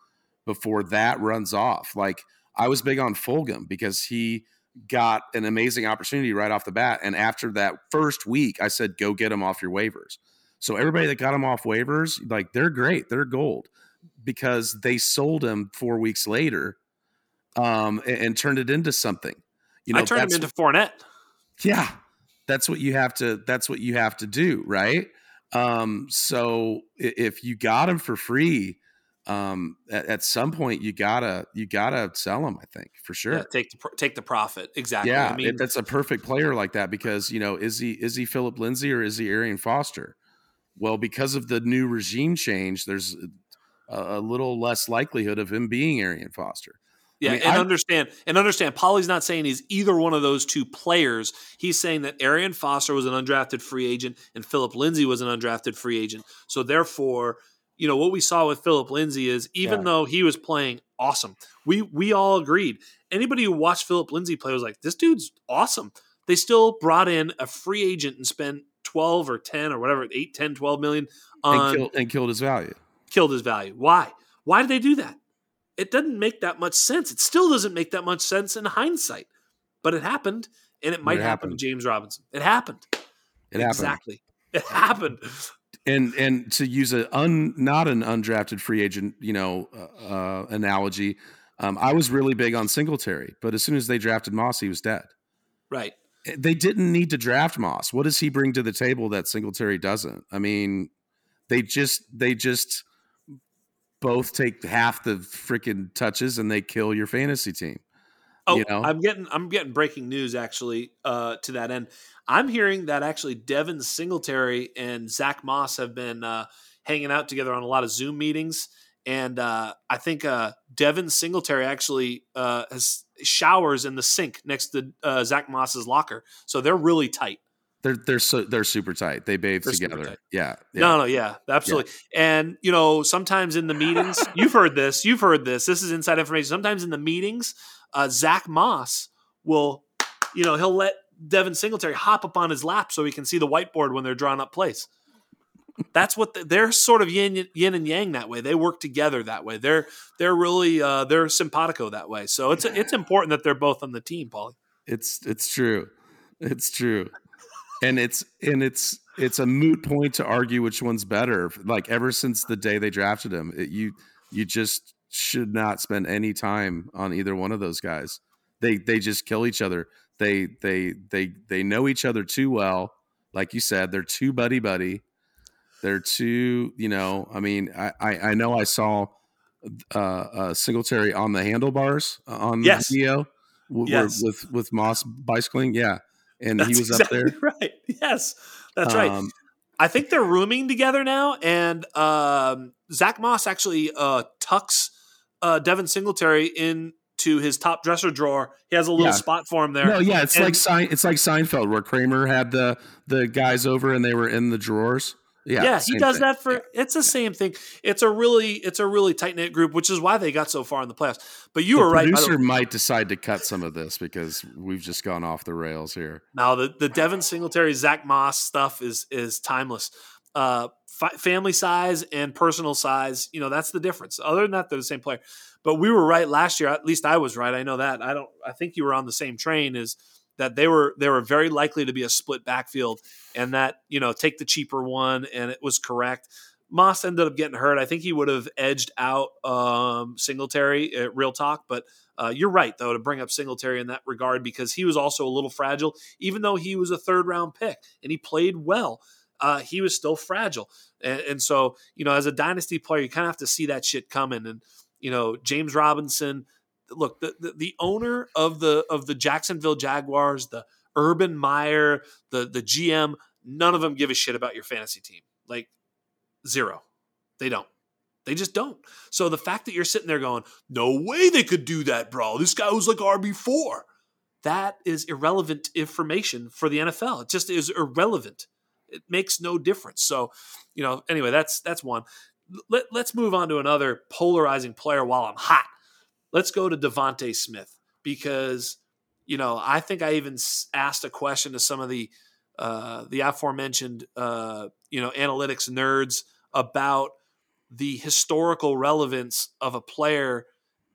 before that runs off. Like I was big on Fulgham because he got an amazing opportunity right off the bat, and after that first week, I said, "Go get him off your waivers." So everybody that got him off waivers, like they're great, they're gold because they sold him four weeks later um, and, and turned it into something. You know, I turned him into Fournette. Yeah, that's what you have to. That's what you have to do, right? Um, so if you got him for free, um, at, at, some point you gotta you gotta sell him. I think for sure. Yeah, take the take the profit exactly. Yeah, I mean, that's a perfect player like that because you know is he is he Philip Lindsay or is he Arian Foster? Well, because of the new regime change, there's a, a little less likelihood of him being Arian Foster. Yeah, I mean, and I, understand and understand. Paulie's not saying he's either one of those two players. He's saying that Arian Foster was an undrafted free agent and Philip Lindsay was an undrafted free agent. So therefore, you know what we saw with Philip Lindsay is even yeah. though he was playing awesome, we we all agreed. Anybody who watched Philip Lindsay play was like, this dude's awesome. They still brought in a free agent and spent 12 or 10 or whatever, 8, 10, 12 million on and killed, and killed his value. Killed his value. Why? Why did they do that? It doesn't make that much sense. It still doesn't make that much sense in hindsight, but it happened, and it might it happen to James Robinson. It happened. It happened. Exactly. It happened. And and to use a un not an undrafted free agent, you know, uh, uh, analogy, um, I was really big on Singletary, but as soon as they drafted Moss, he was dead. Right. Eh, they didn't need to draft Moss. What does he bring to the table that Singletary doesn't? I mean, they just they just both take half the freaking touches and they kill your fantasy team. Oh, you know? I'm getting I'm getting breaking news actually uh, to that end. I'm hearing that actually Devin Singletary and Zach Moss have been uh, hanging out together on a lot of Zoom meetings, and uh, I think uh, Devin Singletary actually uh, has showers in the sink next to uh, Zach Moss's locker, so they're really tight. They're they're so they're super tight. They bathe they're together. Yeah, yeah, No, no, yeah, absolutely. Yeah. And you know, sometimes in the meetings, you've heard this. You've heard this. This is inside information. Sometimes in the meetings, uh, Zach Moss will, you know, he'll let Devin Singletary hop up on his lap so he can see the whiteboard when they're drawing up plays. That's what the, they're sort of yin, yin and yang that way. They work together that way. They're they're really uh, they're simpatico that way. So it's it's important that they're both on the team, Paulie. It's it's true, it's true, and it's and it's it's a moot point to argue which one's better. Like ever since the day they drafted him, it, you you just should not spend any time on either one of those guys. They they just kill each other. They they they they know each other too well. Like you said, they're too buddy buddy they're too, you know. I mean, I I, I know I saw uh, uh, Singletary on the handlebars uh, on yes. the video w- yes. with with Moss bicycling. Yeah, and That's he was exactly up there. Right. Yes, that's um, right. I think they're rooming together now, and um, Zach Moss actually uh, tucks uh, Devin Singletary into his top dresser drawer. He has a little yeah. spot for him there. No, yeah, it's and, like it's like Seinfeld where Kramer had the the guys over and they were in the drawers. Yeah, yeah, he does thing. that for. Yeah. It's the same thing. It's a really, it's a really tight knit group, which is why they got so far in the playoffs. But you the were right. Producer might decide to cut some of this because we've just gone off the rails here. Now the the Devin Singletary, Zach Moss stuff is is timeless. Uh, fi- family size and personal size, you know, that's the difference. Other than that, they're the same player. But we were right last year. At least I was right. I know that. I don't. I think you were on the same train as that they were they were very likely to be a split backfield and that you know take the cheaper one and it was correct. Moss ended up getting hurt. I think he would have edged out um, Singletary at real talk, but uh, you're right though to bring up Singletary in that regard because he was also a little fragile, even though he was a third round pick and he played well. Uh, he was still fragile, and, and so you know as a dynasty player, you kind of have to see that shit coming. And you know James Robinson, look the, the, the owner of the of the Jacksonville Jaguars, the Urban Meyer, the the GM, none of them give a shit about your fantasy team. Like zero. They don't. They just don't. So the fact that you're sitting there going, "No way they could do that, bro. This guy was like RB4." That is irrelevant information for the NFL. It just is irrelevant. It makes no difference. So, you know, anyway, that's that's one. Let, let's move on to another polarizing player while I'm hot let's go to DeVonta Smith because you know I think I even asked a question to some of the uh, the aforementioned uh, you know analytics nerds about the historical relevance of a player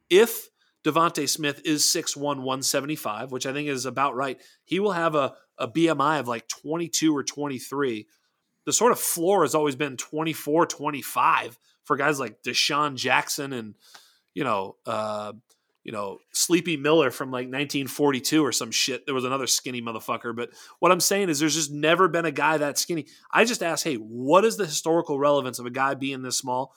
if DeVonta Smith is 6'1", 175, which I think is about right. He will have a, a BMI of like 22 or 23. The sort of floor has always been 24, 25 for guys like DeSean Jackson and you know, uh, you know, Sleepy Miller from like 1942 or some shit. There was another skinny motherfucker. But what I'm saying is there's just never been a guy that skinny. I just ask, hey, what is the historical relevance of a guy being this small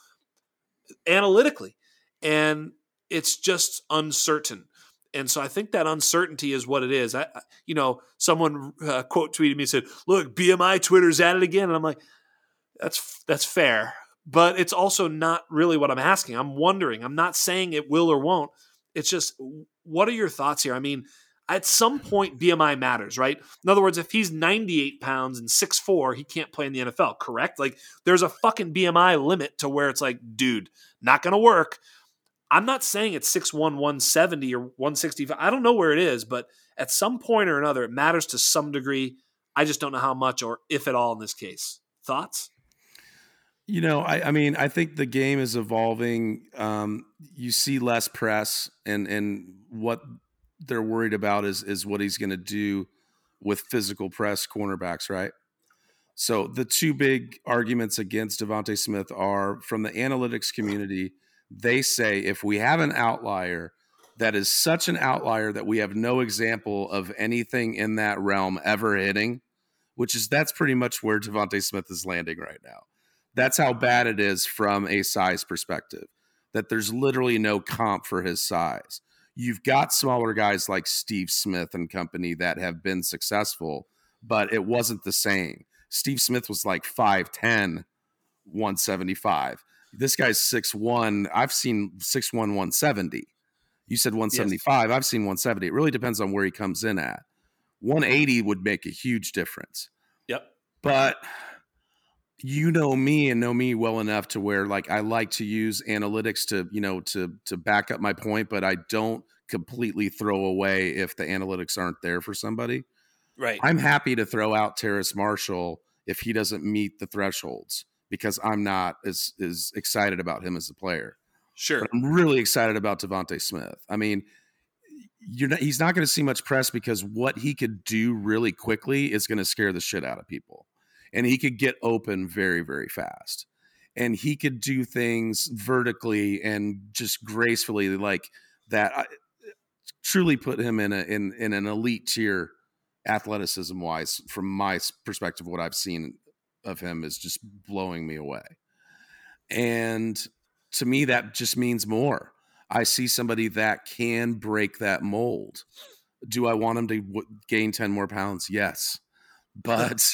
analytically? And it's just uncertain. And so I think that uncertainty is what it is. I, you know, someone uh, quote tweeted me and said, "Look, BMI Twitter's at it again," and I'm like, "That's that's fair." But it's also not really what I'm asking. I'm wondering. I'm not saying it will or won't. It's just, what are your thoughts here? I mean, at some point, BMI matters, right? In other words, if he's 98 pounds and 6'4, he can't play in the NFL, correct? Like, there's a fucking BMI limit to where it's like, dude, not going to work. I'm not saying it's 6'1, 170 or 165. I don't know where it is, but at some point or another, it matters to some degree. I just don't know how much or if at all in this case. Thoughts? You know, I, I mean, I think the game is evolving. Um, you see less press, and and what they're worried about is is what he's going to do with physical press cornerbacks, right? So the two big arguments against DeVonta Smith are from the analytics community. They say if we have an outlier that is such an outlier that we have no example of anything in that realm ever hitting, which is that's pretty much where DeVonta Smith is landing right now that's how bad it is from a size perspective. That there's literally no comp for his size. You've got smaller guys like Steve Smith and company that have been successful, but it wasn't the same. Steve Smith was like 5'10, 175. This guy's 6'1. I've seen 6'1, 170. You said 175. Yes. I've seen 170. It really depends on where he comes in at. 180 would make a huge difference. Yep. But you know me and know me well enough to where like I like to use analytics to, you know, to to back up my point, but I don't completely throw away if the analytics aren't there for somebody. Right. I'm happy to throw out Terrace Marshall if he doesn't meet the thresholds because I'm not as as excited about him as a player. Sure. But I'm really excited about DeVonta Smith. I mean, you're not, he's not going to see much press because what he could do really quickly is going to scare the shit out of people. And he could get open very, very fast. And he could do things vertically and just gracefully like that. I, truly put him in a in in an elite tier athleticism wise from my perspective what I've seen of him is just blowing me away. And to me that just means more. I see somebody that can break that mold. Do I want him to w- gain 10 more pounds? Yes. But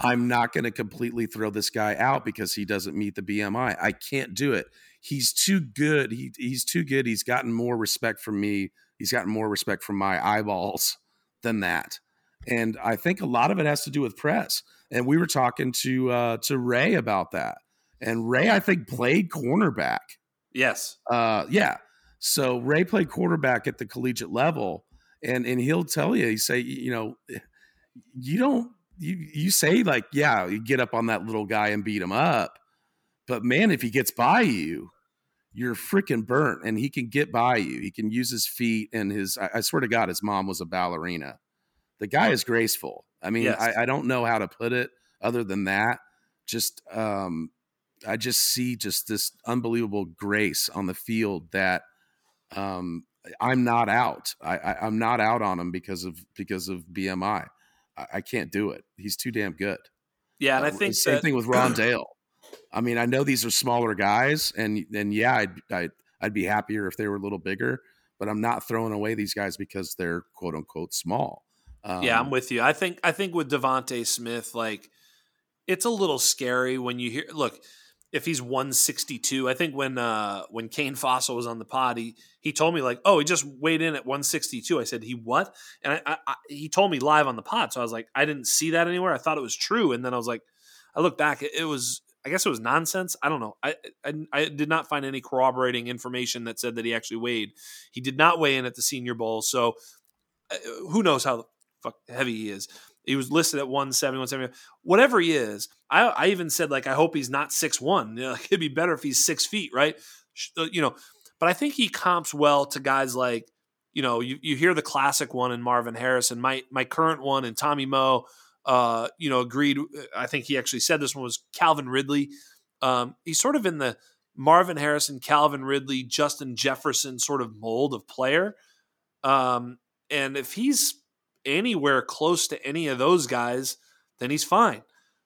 I'm not going to completely throw this guy out because he doesn't meet the BMI. I can't do it. He's too good. He, he's too good. He's gotten more respect from me. He's gotten more respect from my eyeballs than that. And I think a lot of it has to do with press. And we were talking to uh, to Ray about that. And Ray, I think, played cornerback. Yes. Uh, yeah. So Ray played quarterback at the collegiate level, and and he'll tell you, he say, you know, you don't you you say like, yeah, you get up on that little guy and beat him up, but man, if he gets by you, you're freaking burnt, and he can get by you. He can use his feet and his. I, I swear to God, his mom was a ballerina. The guy is graceful. I mean, Yes. I, I don't know how to put it other than that. Just um, I just see just this unbelievable grace on the field that um, I'm not out. I, I, I'm not out on him because of because of BMI. I, I can't do it. He's too damn good. Yeah, and I Uh, think same that, thing with Rondale. I mean, I know these are smaller guys, and and yeah, I'd, I'd I'd be happier if they were a little bigger, but I'm not throwing away these guys because they're quote unquote small. Um, yeah, I'm with you. I think I think with DeVonta Smith, like it's a little scary when you hear. Look, if he's 162, I think when uh when Kane Fossil was on the pod, he he told me like, oh, he just weighed in at 162. I said he what? And I, I, I he told me live on the pod, so I was like, I didn't see that anywhere. I thought it was true, and then I was like, I looked back, it, it was. I guess it was nonsense. I don't know. I, I I did not find any corroborating information that said that he actually weighed. He did not weigh in at the Senior Bowl, so uh, who knows how fuck heavy he is. He was listed at 170, 170. Whatever he is, I, I even said, like, I hope he's not 6'1. You know, like, it'd be better if he's six feet, right? Uh, You know, but I think he comps well to guys like, you know, you, you hear the classic one in Marvin Harrison, my my current one and Tommy Moe, uh, you know, agreed. I think he actually said this one was Calvin Ridley. Um, he's sort of in the Marvin Harrison, Calvin Ridley, Justin Jefferson sort of mold of player. Um, and if he's anywhere close to any of those guys, then he's fine.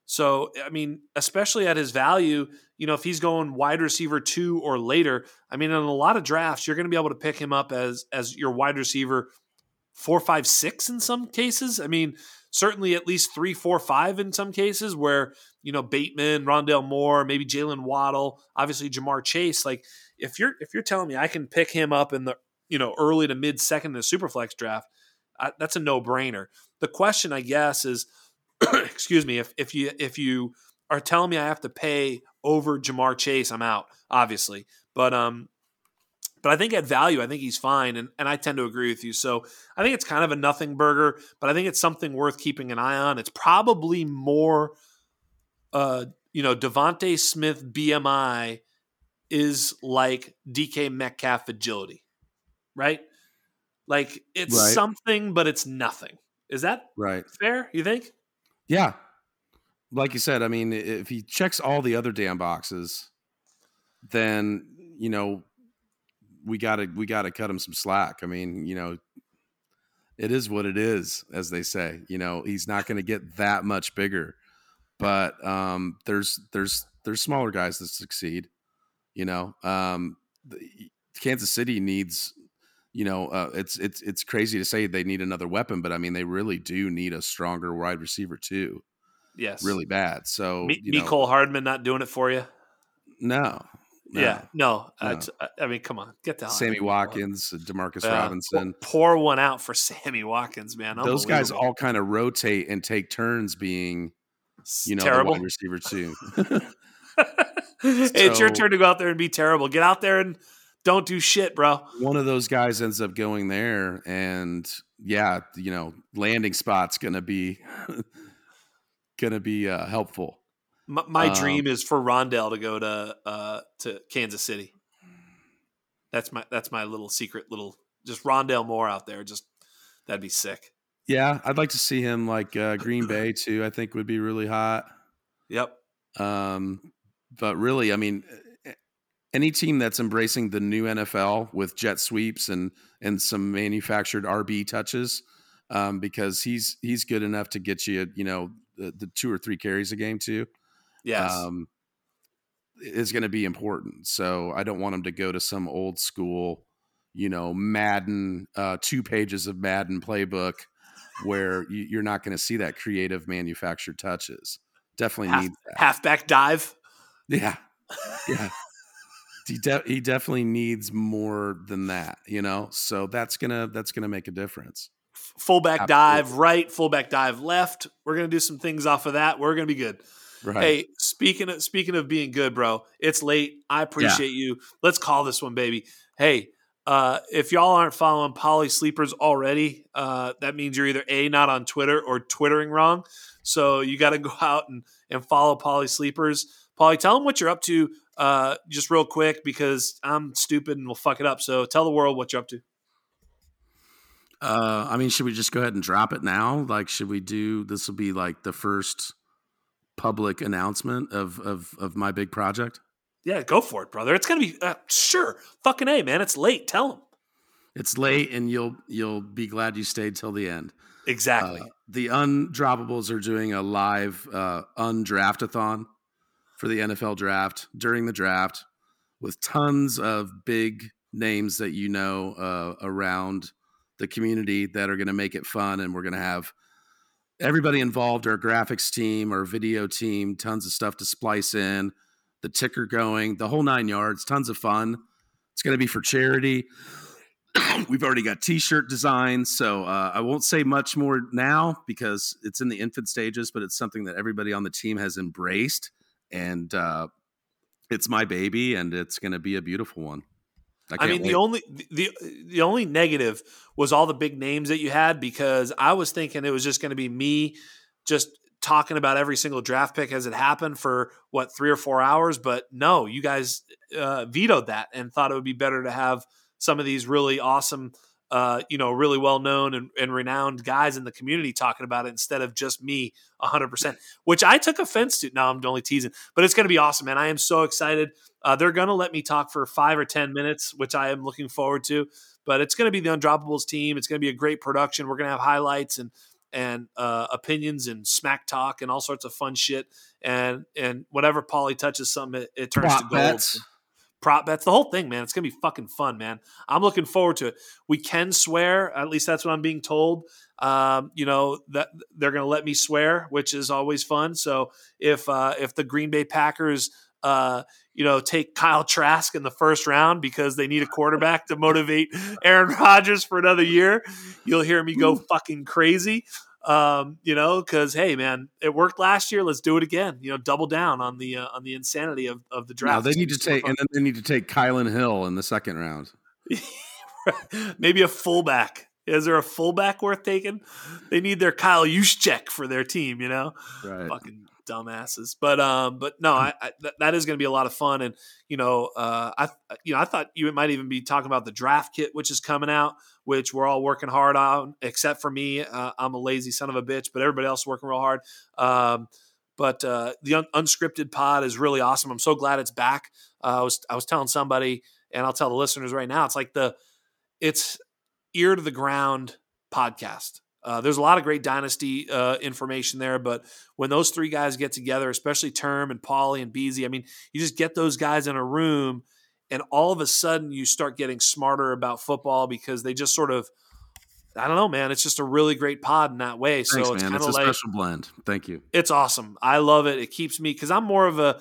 So, I mean, especially at his value, you know, if he's going wide receiver two or later, I mean, in a lot of drafts, you're going to be able to pick him up as as your wide receiver four, five, six in some cases. I mean, certainly at least three, four, five in some cases where, you know, Bateman, Rondale Moore, maybe Jaylen Waddle, obviously Ja'Marr Chase. Like if you're if you're telling me I can pick him up in the, you know, early to mid second in the Superflex draft, I, that's a no brainer. The question, I guess, is, excuse me, if if you if you are telling me I have to pay over Ja'Marr Chase, I'm out, obviously. But um, but I think at value, I think he's fine, and and I tend to agree with you. So I think it's kind of a nothing burger, but I think it's something worth keeping an eye on. It's probably more, uh, you know, DeVonta Smith BMI is like DK Metcalf agility, right? Like it's Right. something, but it's nothing. Is that right. fair? You think? Yeah. Like you said, I mean, if he checks all the other damn boxes, then you know we gotta we gotta cut him some slack. I mean, you know, it is what it is, as they say. You know, he's not going to get that much bigger, but um, there's there's there's smaller guys that succeed. You know, um, the, Kansas City needs. You know, uh, it's it's it's crazy to say they need another weapon, but I mean, they really do need a stronger wide receiver too Yes. really bad. So Me, you know, Mecole Hardman not doing it for you? no, no. Yeah. No. No. it's- I, I mean, come on, get the hell out of Sammy. Watkins, Demarcus Yeah. Robinson. Pour one out for Sammy Watkins, man. Those guys all kind of rotate and take turns being, you know, terrible. the wide receiver too. it's your turn to go out there and be terrible. Get out there and don't do shit, bro. One of those guys ends up going there, and yeah, you know, landing spot's gonna be gonna be uh, helpful. My, my um, dream is for Rondale to go to uh, to Kansas City. That's my that's my little secret little just Rondale Moore out there. Just that'd be sick. Yeah, I'd like to see him like uh, Green Bay too. I think would be really hot. Yep. Um, but really, I mean, any team that's embracing the new NFL with jet sweeps and and some manufactured RB touches, um, because he's he's good enough to get you, you know, the, the two or three carries a game too. Yes. Um, is going to be important. So I don't want him to go to some old school, you know, Madden, uh, two pages of Madden playbook where you, are not going to see that creative manufactured touches. Definitely Half, need that. halfback dive. Yeah, yeah. He, de- he definitely needs more than that, you know. So that's gonna that's gonna make a difference. Fullback Absolutely. dive right, fullback dive left. We're gonna do some things off of that. We're gonna be good. Right. Hey, speaking of speaking of being good, bro, it's late. I appreciate yeah. you. Let's call this one, baby. Hey, uh, if y'all aren't following Paulie Sleepers already, uh, that means you're either a not on Twitter or twittering wrong. So you got to go out and and follow Paulie Sleepers. Paulie, tell them what you're up to, uh, just real quick because I'm stupid and we'll fuck it up. So tell the world what you're up to. Uh, I mean, should we just go ahead and drop it now? Like, should we do this? Will be like the first public announcement of of of my big project? Yeah, go for it, brother. It's gonna be uh, sure. Fucking a, man. It's late. Tell them. It's late, and you'll you'll be glad you stayed till the end. Exactly. Uh, the undroppables are doing a live uh, undraftathon for the NFL draft during the draft with tons of big names that you know uh, around the community that are going to make it fun, and we're going to have everybody involved our graphics team our video team tons of stuff to splice in the ticker going the whole nine yards tons of fun. It's going to be for charity. We've already got t-shirt designs so uh, i won't say much more now because it's in the infant stages but it's something that everybody on the team has embraced and uh, it's my baby and it's going to be a beautiful one I, I mean, wait. the only the the only negative was all the big names that you had because I was thinking it was just going to be me just talking about every single draft pick as it happened for what three or four hours. But no, you guys uh, vetoed that and thought it would be better to have some of these really awesome uh, you know, really well known and, and, renowned guys in the community talking about it instead of just me 100%, which I took offense to. Now I'm only teasing, but it's going to be awesome, man. I am so excited. Uh, they're going to let me talk for five or 10 minutes, which I am looking forward to. But it's going to be the Undroppables team. It's going to be a great production. We're going to have highlights and and uh, opinions and smack talk and all sorts of fun shit. And and whatever Paulie touches something, it, it turns Prop to gold. Bets prop bets, the whole thing, man. It's gonna be fucking fun, man. I'm looking forward to it. We can swear, at least that's what I'm being told. Um, you know that they're gonna let me swear, which is always fun. So if uh, if the Green Bay Packers uh, you know, take Kyle Trask in the first round because they need a quarterback to motivate Aaron Rodgers for another year. You'll hear me go fucking crazy um, you know, because hey, man, it worked last year. Let's do it again. You know, double down on the uh, on the insanity of, of the draft. No, they need to take, and then they need to take Kylin Hill in the second round. Maybe a fullback. Is there a fullback worth taking? They need their Kyle Juszczyk for their team. You know, right? Fucking dumbasses. But um, but no, I, I th- that is going to be a lot of fun. And you know, uh, I you know I thought you might even be talking about the draft kit which is coming out, which we're all working hard on, except for me. Uh, I'm a lazy son of a bitch, but everybody else is working real hard. Um, but uh, the un- unscripted pod is really awesome. I'm so glad it's back. Uh, I was I was telling somebody, and I'll tell the listeners right now. It's like the it's ear to the ground podcast. Uh, there's a lot of great dynasty uh, information there, but when those three guys get together, especially Term and Paulie and Beasy, I mean, you just get those guys in a room, and all of a sudden you start getting smarter about football because they just sort of, I don't know, man. It's just a really great pod in that way. Thanks, so it's kind of like a special blend. Thank you. It's awesome. I love it. It keeps me because I'm more of a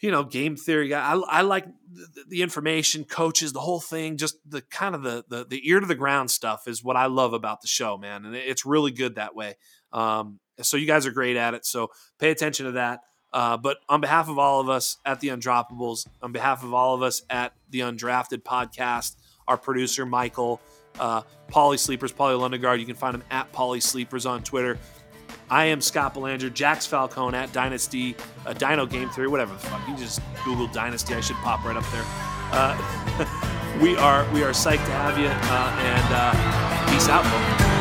you know, game theory guy. I, I like the, the, information, coaches, the whole thing. Just the kind of the, the, the ear to the ground stuff is what I love about the show, man, and it's really good that way. Um, so you guys are great at it. So pay attention to that. Uh, but on behalf of all of us at the Undroppables, on behalf of all of us at the Undrafted podcast, our producer Michael, uh, Paulie Sleepers, Paulie Lundgaard. You can find him at Paulie Sleepers on Twitter. I am Scott Belanger, Jax Falcone at Dynasty, uh, Dyno Game Theory, whatever the fuck. You just Google Dynasty. I should pop right up there. Uh, we are we are psyched to have you, uh, and uh, peace out, folks.